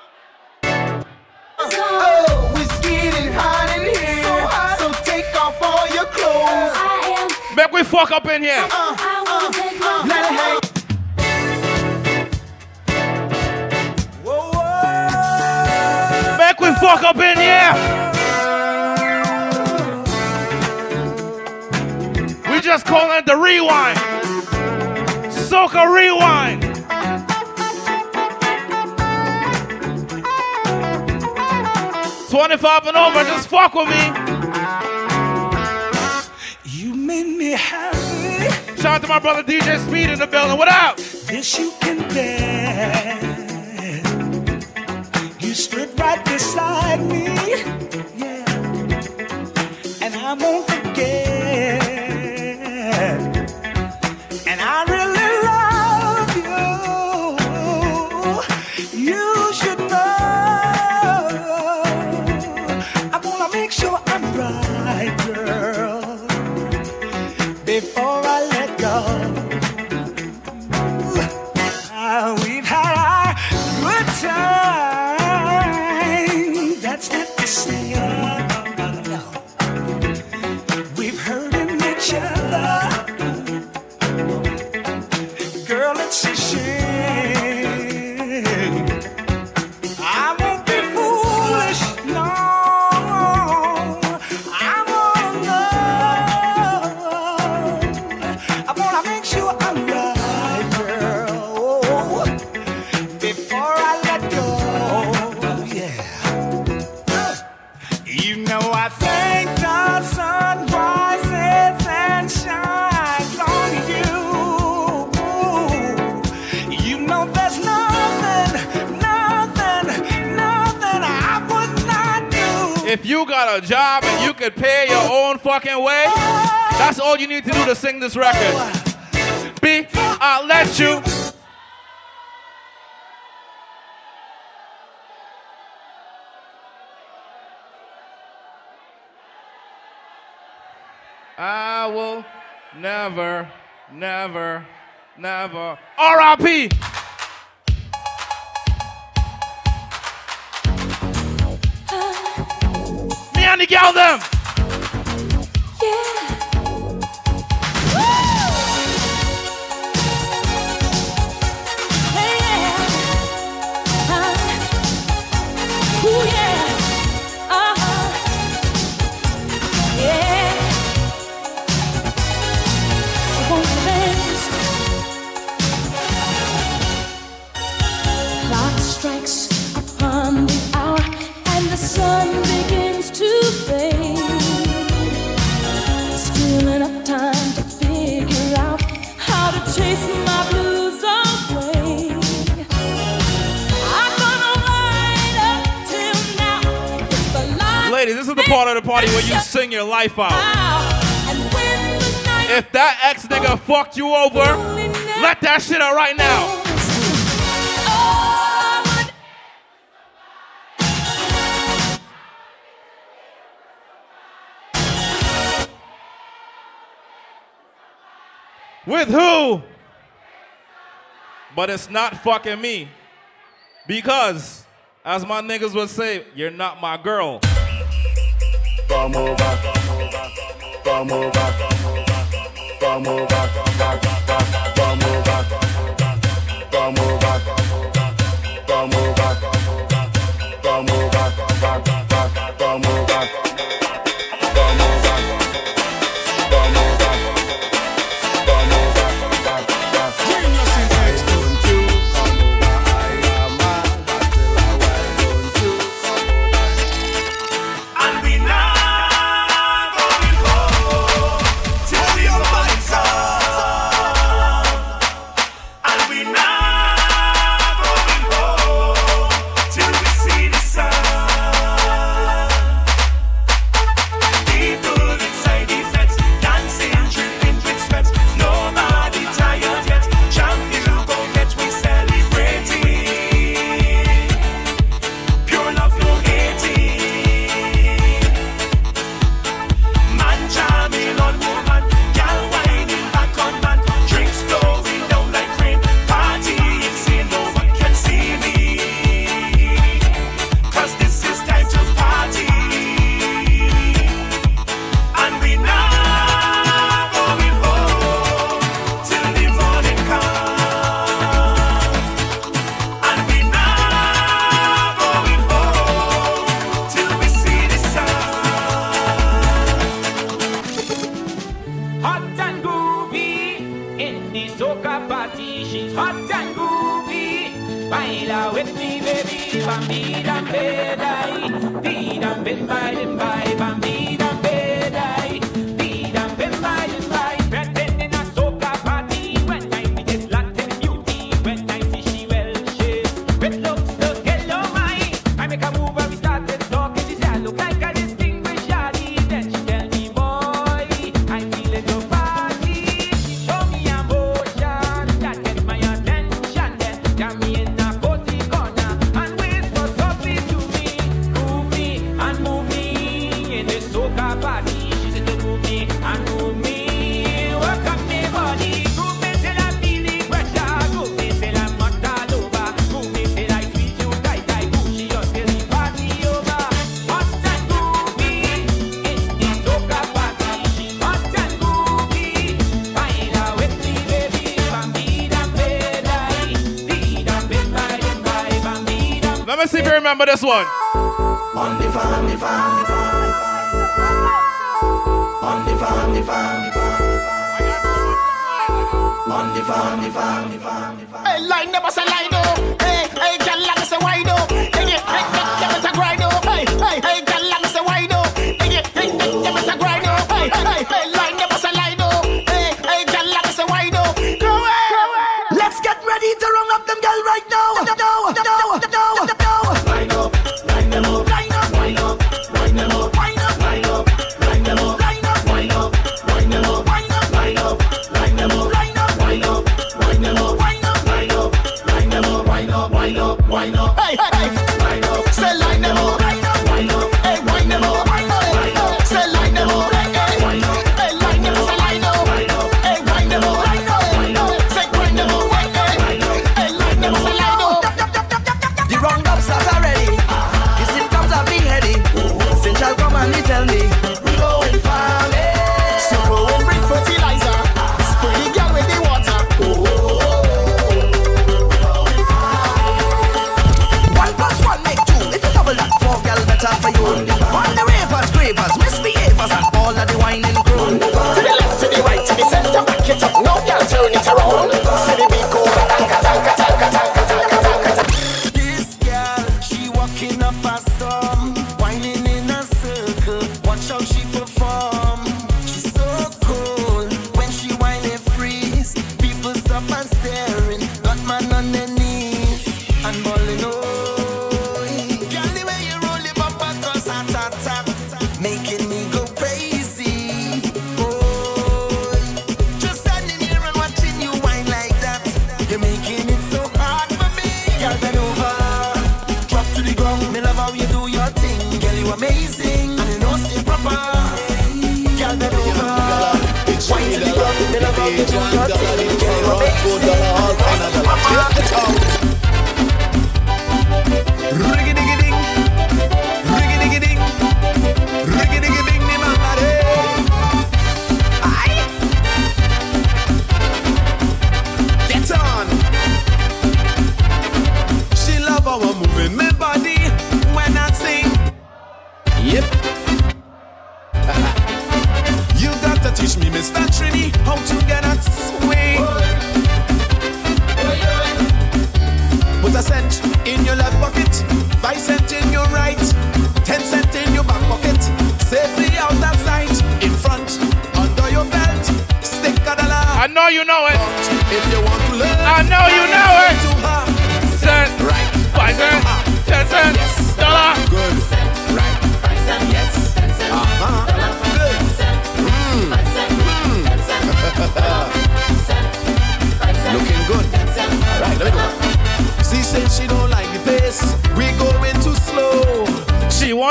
[SPEAKER 9] Uh, oh, it's getting hot in here, so, take off all your clothes.
[SPEAKER 6] I am.
[SPEAKER 11] Make we fuck up in here.
[SPEAKER 6] I uh, wanna uh, take my
[SPEAKER 9] Let it hang.
[SPEAKER 11] Make we fuck up in here. Just call it the rewind. Soca rewind. Twenty-five and over, just fuck with me.
[SPEAKER 32] You made me happy.
[SPEAKER 11] Shout out to my brother DJ Speed in the building. What up?
[SPEAKER 32] This you can bear. You stood right beside me. Yeah. And I won't
[SPEAKER 11] If you got a job and you could pay your own fucking way, that's all you need to do to sing this record. B, I'll let you. I will never, never, never. R.I.P. yell them. Part of the party where you sing your life out. If that ex nigga fucked you over, let that shit out right now. With who? But it's not fucking me. Because, as my niggas would say, you're not my girl.
[SPEAKER 25] Come over, come over, come over, come over, come over, come over, come over,
[SPEAKER 11] remember this one.
[SPEAKER 10] On the farm, the farm, the farm. On the farm, the farm, the farm. On the farm, the farm, the farm, the farm.
[SPEAKER 42] Hey, line say line. Hey, hey, girl, say
[SPEAKER 21] wide.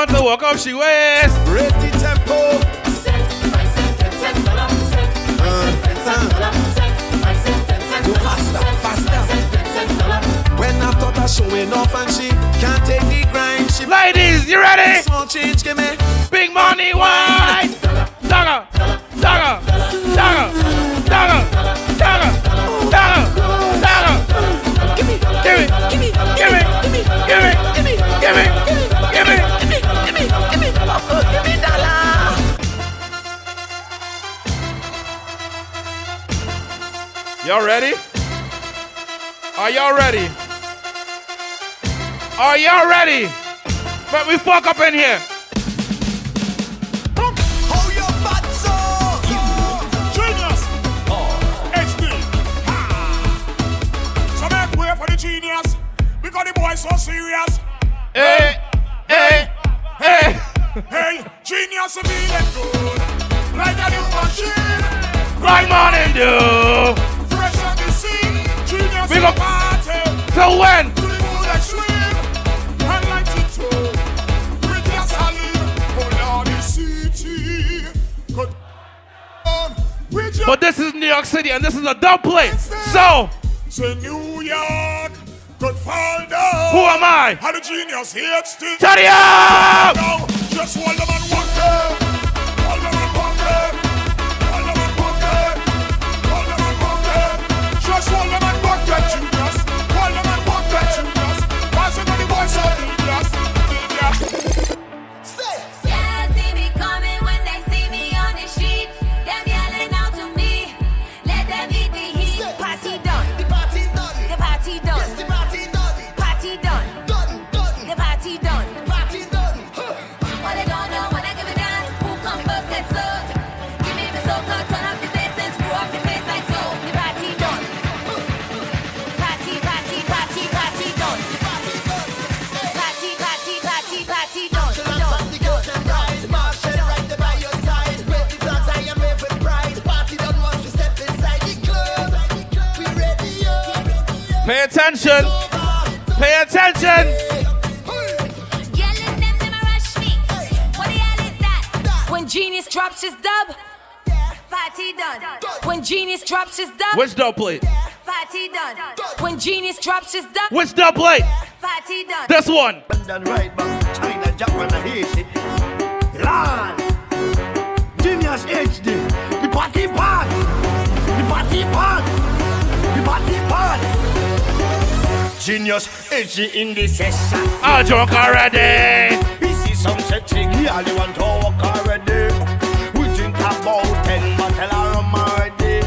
[SPEAKER 21] want to
[SPEAKER 11] walk up, she.
[SPEAKER 21] Raise the tempo. Showing off and she can't take the grind, she
[SPEAKER 11] ladies, you ready?
[SPEAKER 21] Small change, give me
[SPEAKER 11] big money. Y'all ready? Are y'all ready? Are y'all ready? But we fuck up in here.
[SPEAKER 1] And
[SPEAKER 11] this is a dub plate. So,
[SPEAKER 1] New York could fall down.
[SPEAKER 11] Who am I?
[SPEAKER 1] How the genius hates
[SPEAKER 11] it up!
[SPEAKER 1] Just hold them and walk them.
[SPEAKER 11] Attention. Pay attention.
[SPEAKER 43] Yelling them, them a rush me. What the hell is that? When genius drops his dub, party done. When genius drops his dub,
[SPEAKER 11] Which dub plate?
[SPEAKER 43] party done. When genius drops his dub,
[SPEAKER 11] Which dub plate?
[SPEAKER 43] party done.
[SPEAKER 11] This one.
[SPEAKER 34] Done right back China, Japan, and Haiti. Lord, Genius HD, the party part, the party part, the party part. Genius in the session.
[SPEAKER 11] Drunk already.
[SPEAKER 34] We see some you want to walk already. We drink about ten bottle of rum already.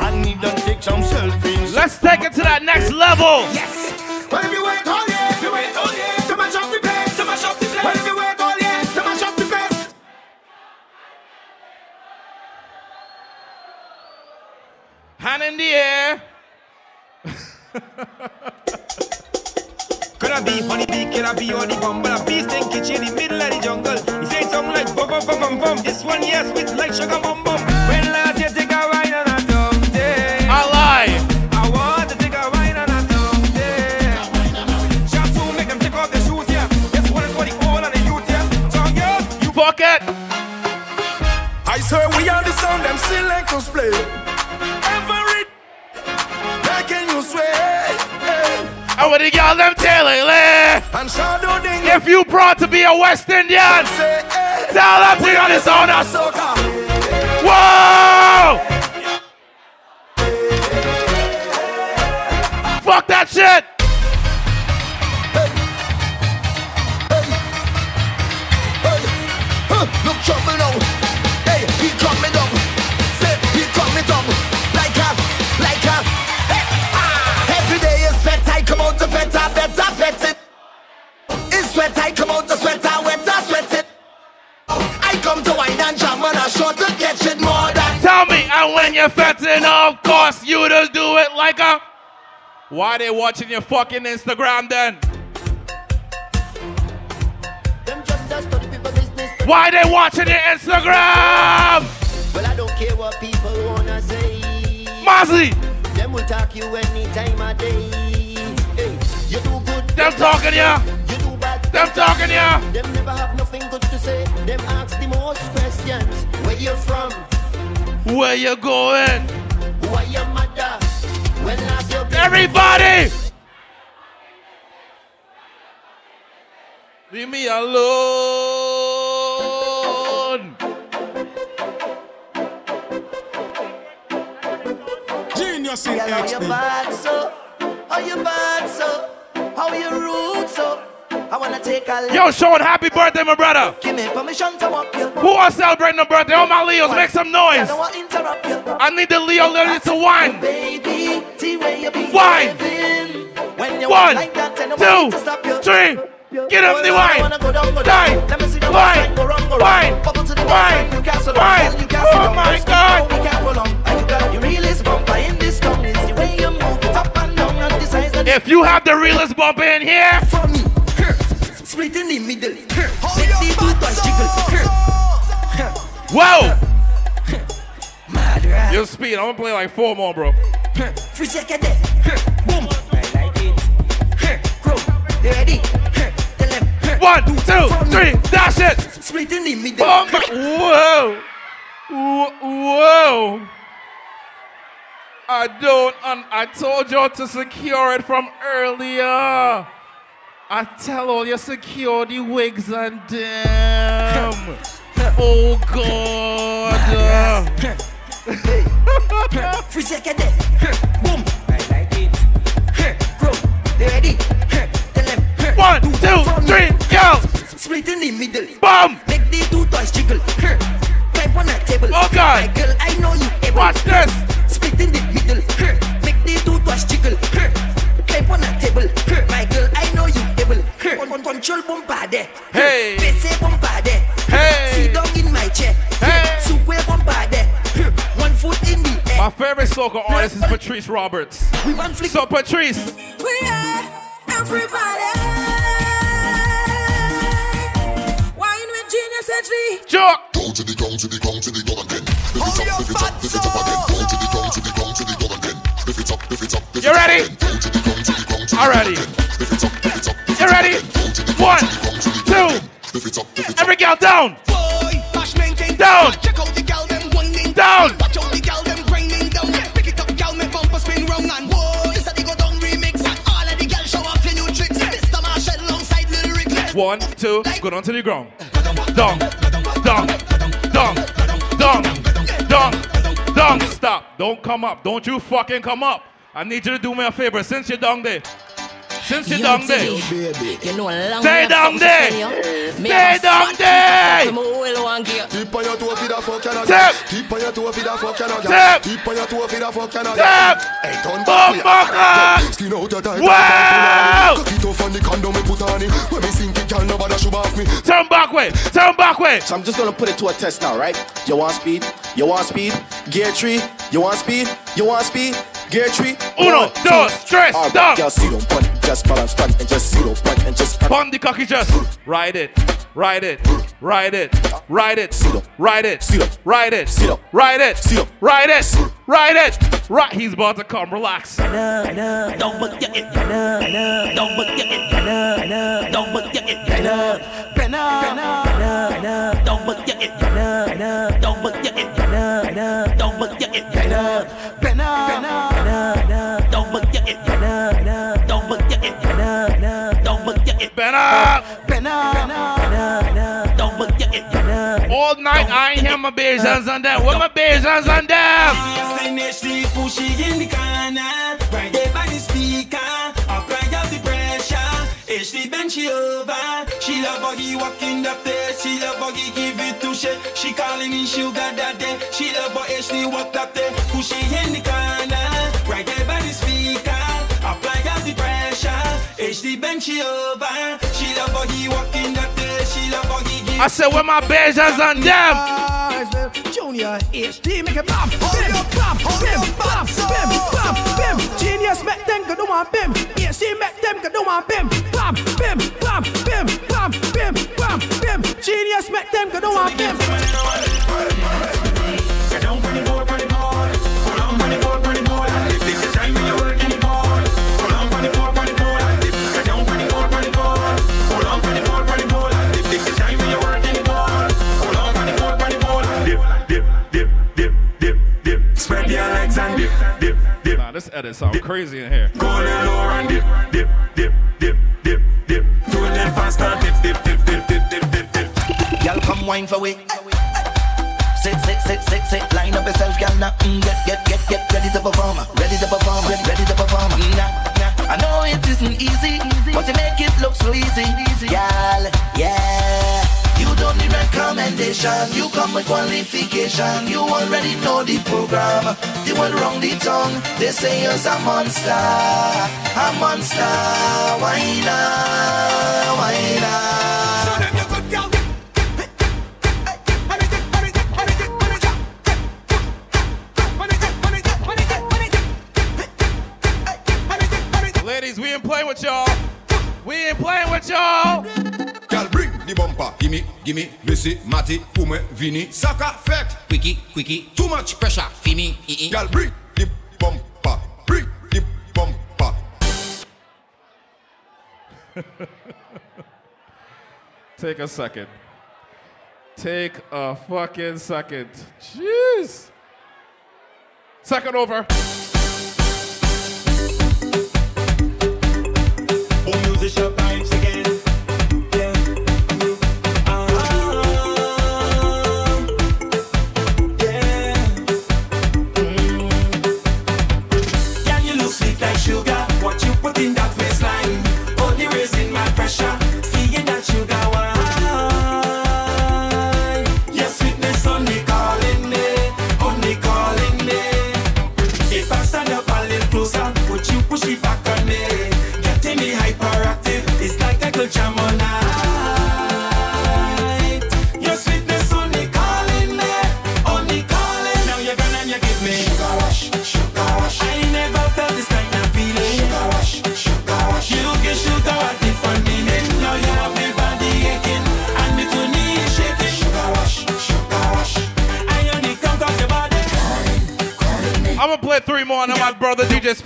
[SPEAKER 34] And we done take some selfies.
[SPEAKER 11] Let's take it to that next level.
[SPEAKER 34] Yes. Well, if you wait all year, if you wait all year, to mash up the place, to mash up the place. Well, if you wait all year, to mash up the place.
[SPEAKER 11] Hand in the air.
[SPEAKER 19] Could I be honey bee, can I be on the bum? But a bee stinky in the middle of the jungle. He say something like bum bum bum bum bum. This one yes with like sugar bum bum. When last The
[SPEAKER 11] girl them. If you brought to be a West Indian, tell them to on this on us. Whoa! Fuck that shit!
[SPEAKER 10] Look trouble now. Hey, sweat, I come out to sweat, I wet, I sweat it. I come to wine and jam and I sure to catch it more than.
[SPEAKER 11] Tell me, and when you're fetting, of course, you just do it like a. Why they watching your fucking Instagram then? Why they watching your Instagram?
[SPEAKER 10] Well, I don't care what people wanna say.
[SPEAKER 11] Mozzie!
[SPEAKER 10] Them will talk you any time of day. Hey, you do good.
[SPEAKER 11] Them talking ya.
[SPEAKER 10] You do bad.
[SPEAKER 11] Them talking ya.
[SPEAKER 10] Them never have nothing good to say. Them ask the most questions. Where you from?
[SPEAKER 11] Where you going?
[SPEAKER 10] Who are your mother? When last you been
[SPEAKER 11] Everybody! Leave me alone.
[SPEAKER 34] Genius in
[SPEAKER 10] Girl, how you bad so? How you bad so? How you rude so? I wanna take a look.
[SPEAKER 11] Yo, Sean, happy birthday, my brother.
[SPEAKER 10] Give me permission to walk you.
[SPEAKER 11] Who are celebrating a birthday? All my Leos, make some noise.
[SPEAKER 10] I,
[SPEAKER 11] need the Leo ladies to wine.
[SPEAKER 10] Baby, whine.
[SPEAKER 11] three. Get up the wine.
[SPEAKER 10] Die.
[SPEAKER 11] Wine. Wine.
[SPEAKER 10] Wine.
[SPEAKER 11] Wine. Oh my God. If you have the realest bumper in here.
[SPEAKER 10] Split in the middle. Make the two toys jiggle.
[SPEAKER 11] whoa. Your speed. I'm gonna play like four more, bro.
[SPEAKER 10] Free second death. Boom. I like it. Crow. They ready. Tell them.
[SPEAKER 11] One, two, three. That's it.
[SPEAKER 10] Split in the middle.
[SPEAKER 11] Oh Boom. Whoa. Whoa. I don't. Un- I told y'all to secure it from earlier. I tell all your security wigs and them. Oh God.
[SPEAKER 10] Free second. Boom. I like it. Crow. Ready. Tell them.
[SPEAKER 11] One, two, three, go.
[SPEAKER 10] Split in the middle.
[SPEAKER 11] Boom.
[SPEAKER 10] Make the two toys jiggle. Climb on that table.
[SPEAKER 11] Oh, God.
[SPEAKER 10] My girl, I know you able.
[SPEAKER 11] Watch this.
[SPEAKER 10] Split in the middle. Make the two toys jiggle. Climb on that table. My girl, control bombarde.
[SPEAKER 11] Hey.
[SPEAKER 10] Hmm. Hmm.
[SPEAKER 11] Hey.
[SPEAKER 10] In my chair. Hmm.
[SPEAKER 11] Hey.
[SPEAKER 10] Super. One foot in the air.
[SPEAKER 11] My favorite soccer artist is Patrice Roberts.
[SPEAKER 10] We want flick.
[SPEAKER 11] So Patrice.
[SPEAKER 1] We are everybody.
[SPEAKER 44] The
[SPEAKER 11] You ready? You ready?
[SPEAKER 44] Ground again. Lift it up, lift it up.
[SPEAKER 11] every girl down,
[SPEAKER 45] Boy, bash maintain
[SPEAKER 11] Down.
[SPEAKER 45] Check out the gal them winding
[SPEAKER 11] Down.
[SPEAKER 45] Watch out the gal them grinding down. Pick it up, gal make bumper spin round and whoa. This a the go down remix and all of the gal show off your new tricks. Mr. Marshall alongside Little Rick.
[SPEAKER 11] one, two, go down to the ground. Down, down, down, down, down, down. Stop. Don't come up. Don't you fucking come up. I need you to do me a favor. Since you're down there, since you're down there,
[SPEAKER 46] You know, long
[SPEAKER 11] Stay
[SPEAKER 46] way
[SPEAKER 11] down
[SPEAKER 46] from
[SPEAKER 11] there.
[SPEAKER 46] to tell you. Me
[SPEAKER 11] Stay
[SPEAKER 46] have a
[SPEAKER 11] down
[SPEAKER 46] fat
[SPEAKER 11] there.
[SPEAKER 46] piece of fucking oil one gear.
[SPEAKER 19] Keep on your toe for the fuck and
[SPEAKER 11] Tap.
[SPEAKER 19] Keep on your toe for the fuck and
[SPEAKER 11] Tap.
[SPEAKER 19] Keep on your toe for the fuck and
[SPEAKER 11] Tap.
[SPEAKER 19] Hey, turn
[SPEAKER 11] Bum
[SPEAKER 19] back
[SPEAKER 11] buckle.
[SPEAKER 19] Skin out your tight
[SPEAKER 11] Wow.
[SPEAKER 19] Cock it off on the condom me put on it When me sink it, girl, nobody should off me
[SPEAKER 11] turn back way, turn back way.
[SPEAKER 47] So I'm just gonna put it to a test now, right? You want speed? You want speed? Gear tree? You want speed? You want speed? Gear tree?
[SPEAKER 11] Uno, dos, tres,
[SPEAKER 47] Alright,
[SPEAKER 11] done.
[SPEAKER 47] Girl, sit on point, just balance front and just sit on point and just
[SPEAKER 11] Pon the cocky just ride it, ride it, ride it, ride it, ride it, ride it, ride it, ride it, ride it, right. He's about to come. Relax.
[SPEAKER 10] Don't but get it. Don't but get it. Don't but get it. Don't but get it. Don't but get it. Don't but get it. Don't but get it better. Don't look it
[SPEAKER 11] better.
[SPEAKER 10] Don't look it better.
[SPEAKER 11] All night I ain't hear my bass hands on that. What my bears on on that?
[SPEAKER 48] She love buggy walking the place. She love buggy give it to she. She calling me sugar daddy. She love her walk up there. Pushy in the corner. Ashley bend she over. She love how he walking up there. She love how he
[SPEAKER 11] I said, where my bass on them?
[SPEAKER 49] Junior HD make it bam, bim, bam, bim, bam, bim, bam, bim. Genius make them go do one bim. HD make them go do one bim, bam, bim, bam, bim, bam, bim, bam, bim. Genius make them go do one bim.
[SPEAKER 11] This edit sound crazy in here.
[SPEAKER 48] Go a little lower and dip, dip, dip, dip, dip, dip. Do a little faster, dip, dip, dip, dip, dip, dip, dip, dip.
[SPEAKER 10] Girl, come wine for we. Sit, sit, sit, sit, sit. Line up yourself, girl. Now, mm, get, get, get, get ready to perform. Ready to perform. Ready, ready to perform. Nah, nah. I know it isn't easy, but you make it look so easy, girl. Yeah. Don't need recommendation. You come with qualification. You already know the program. The one wrong the tongue. They say you're a monster, a monster. Why not? Why not?
[SPEAKER 11] Ladies, we ain't playing with y'all. We ain't playing with y'all.
[SPEAKER 38] Girl, bring the bumper. Gimme, gimme, Missy, Matty, Pume, Vini. Saka effect. Quickie, quickie. Too much pressure. Fini. Girl, bring the bumper. Bring the bumper.
[SPEAKER 11] Take a second. Take a fucking second. Jeez. Second over.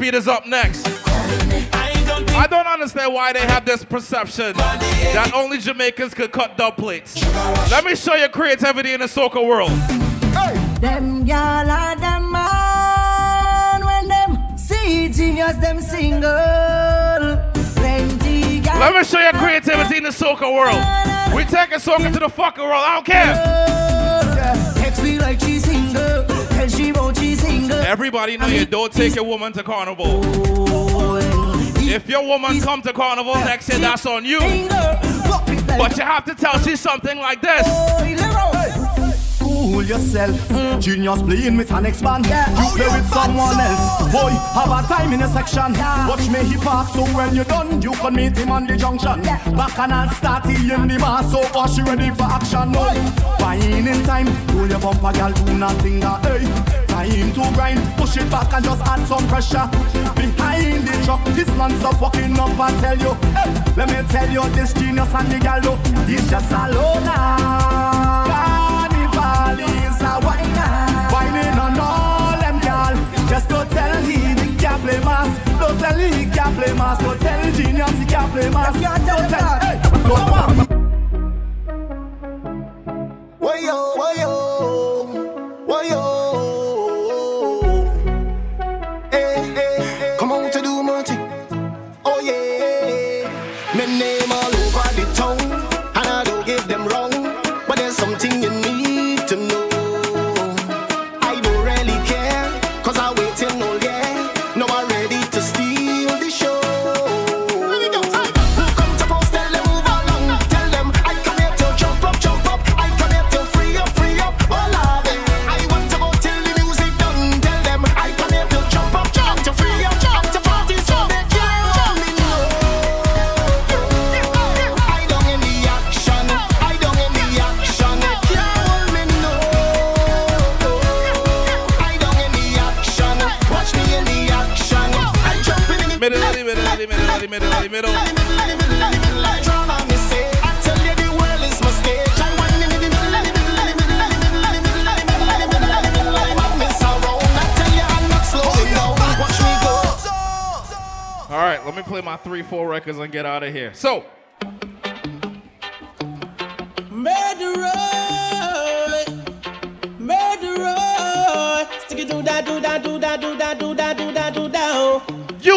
[SPEAKER 11] Speed is up next. I don't understand why they have this perception that only Jamaicans could cut dub plates. Let me show you creativity in the soccer world.
[SPEAKER 9] Them gyal are them man when them see genius them single. Plenty.
[SPEAKER 11] Let me show you creativity in the soccer world. We taking soccer to the fucking world. I don't care. Everybody know you don't take your woman to carnival. If your woman come to carnival next year, that's on you. But you have to tell she something like this.
[SPEAKER 21] Cool yourself. Genius playing with an expand. You play with someone else. Boy, have a time in a section. Watch me he park so when you're done, you can meet him on the junction. Back and I'll start he in the mass, so far she ready for action. Boy, buying in time. Pull your bumper, girl, do nothing. uh, Hey, time to grind. Push it back and just add some pressure. Behind the truck, this man's up walking up and tell you. Hey, let me tell you, this genius and the gal, look, he's just a loner. Carnival is a whiner. Whining on all them gal. Just go tell he he can't play mass. Don't tell he he can't play mass. Don't tell genius he can't play mass. Don't tell. Hey, come on.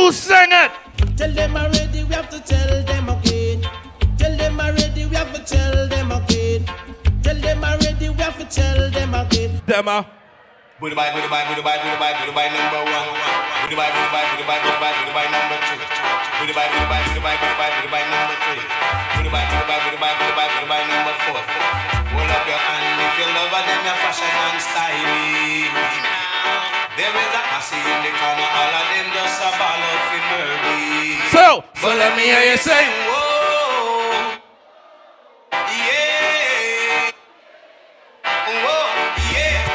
[SPEAKER 50] You
[SPEAKER 11] sing it.
[SPEAKER 51] Tell them already, we have to tell them again. Tell them already, we have to tell them again. Tell them already, we have to tell them again.
[SPEAKER 11] Demo.
[SPEAKER 9] Booty bye, booty bye, booty bye, booty bye, booty bye number one. Booty bye, booty bye, booty bye, booty bye, booty bye number two. Booty bye, booty bye, booty bye, booty bye, booty bye number three. Booty bye, booty bye, booty bye, booty bye, booty bye number four. Hold up your hand if you love her, then you're fashion and styling. There is a hussy in the corner, all of them just a ball of Murphy.
[SPEAKER 11] So,
[SPEAKER 9] so let me hear you say, whoa, yeah, whoa, yeah,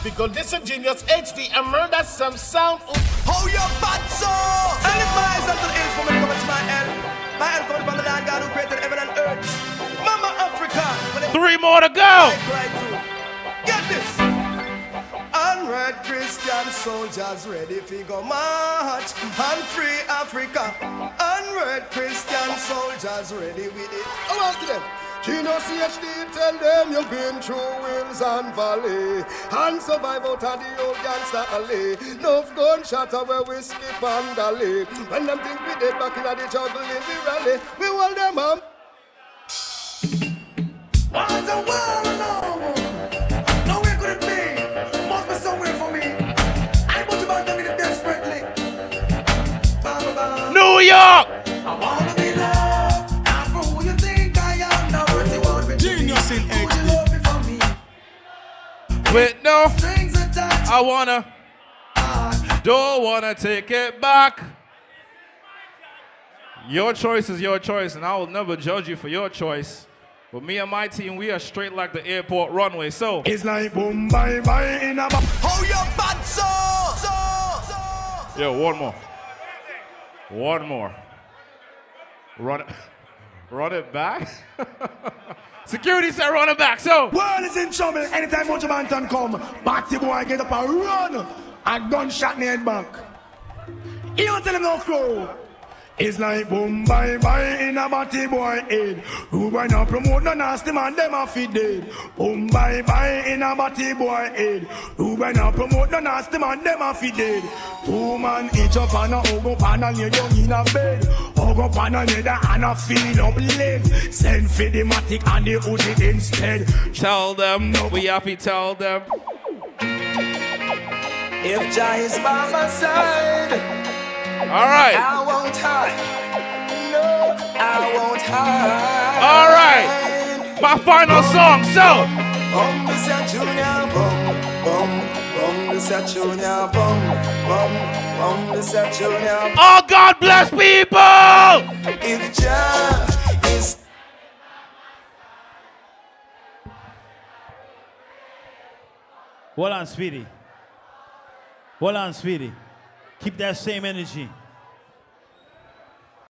[SPEAKER 2] come. We go genius HD and murder some sound.
[SPEAKER 19] How you bad so? And if my eyes until age for me coming to my end. My end coming from the land God who created heaven and earth. Mama Africa.
[SPEAKER 11] Three more to go.
[SPEAKER 19] Get this. Unread Christian soldiers ready fi go march and free Africa. Unread Christian soldiers ready with it.
[SPEAKER 2] I want to them. Gino CHD tell them you've been through hills and valley and survive out of the old gangster alley. No gunshot where we skip and dally. When them think we dead back in the jungle in the rally, we hold them up.
[SPEAKER 19] What the world no Nowhere could it be Must be somewhere for me I put about them in it desperately.
[SPEAKER 11] New York. Wait, no.
[SPEAKER 19] Strings attached
[SPEAKER 11] I wanna. Don't wanna take it back. Your choice is your choice, and I will never judge you for your choice. But me and my team, we are straight like the airport runway. So
[SPEAKER 52] It's like boom, bye, bye, in a ba-
[SPEAKER 19] How you bad so So
[SPEAKER 11] Yo, one more. One more. Run it. Run it back. Security said run it back. So
[SPEAKER 52] World is in trouble anytime Buju Banton come. Batty boy get up and run. A gunshot in the head back. You don't tell him no crow. It's like boom, bye, bye in a batty boy head. Who going to promote no nasty man, them a feed dead. Boom, bye, bye in a batty boy head. Who going to promote no nasty man, them a feed dead. Two man each up and a hug up and a lay down in a bed. Hug up and a lay down and a feel up leg. Send for the matic and the Uzi instead.
[SPEAKER 11] tell them we have to tell them.
[SPEAKER 19] If Jah is by my side
[SPEAKER 11] All right.
[SPEAKER 19] I won't hide No, I won't hide
[SPEAKER 11] All right. My final song. So
[SPEAKER 19] junior junior junior
[SPEAKER 11] Oh, God bless people.
[SPEAKER 19] If Jah is
[SPEAKER 15] Hold on, Speedy. Hold on, Speedy. Keep that same energy.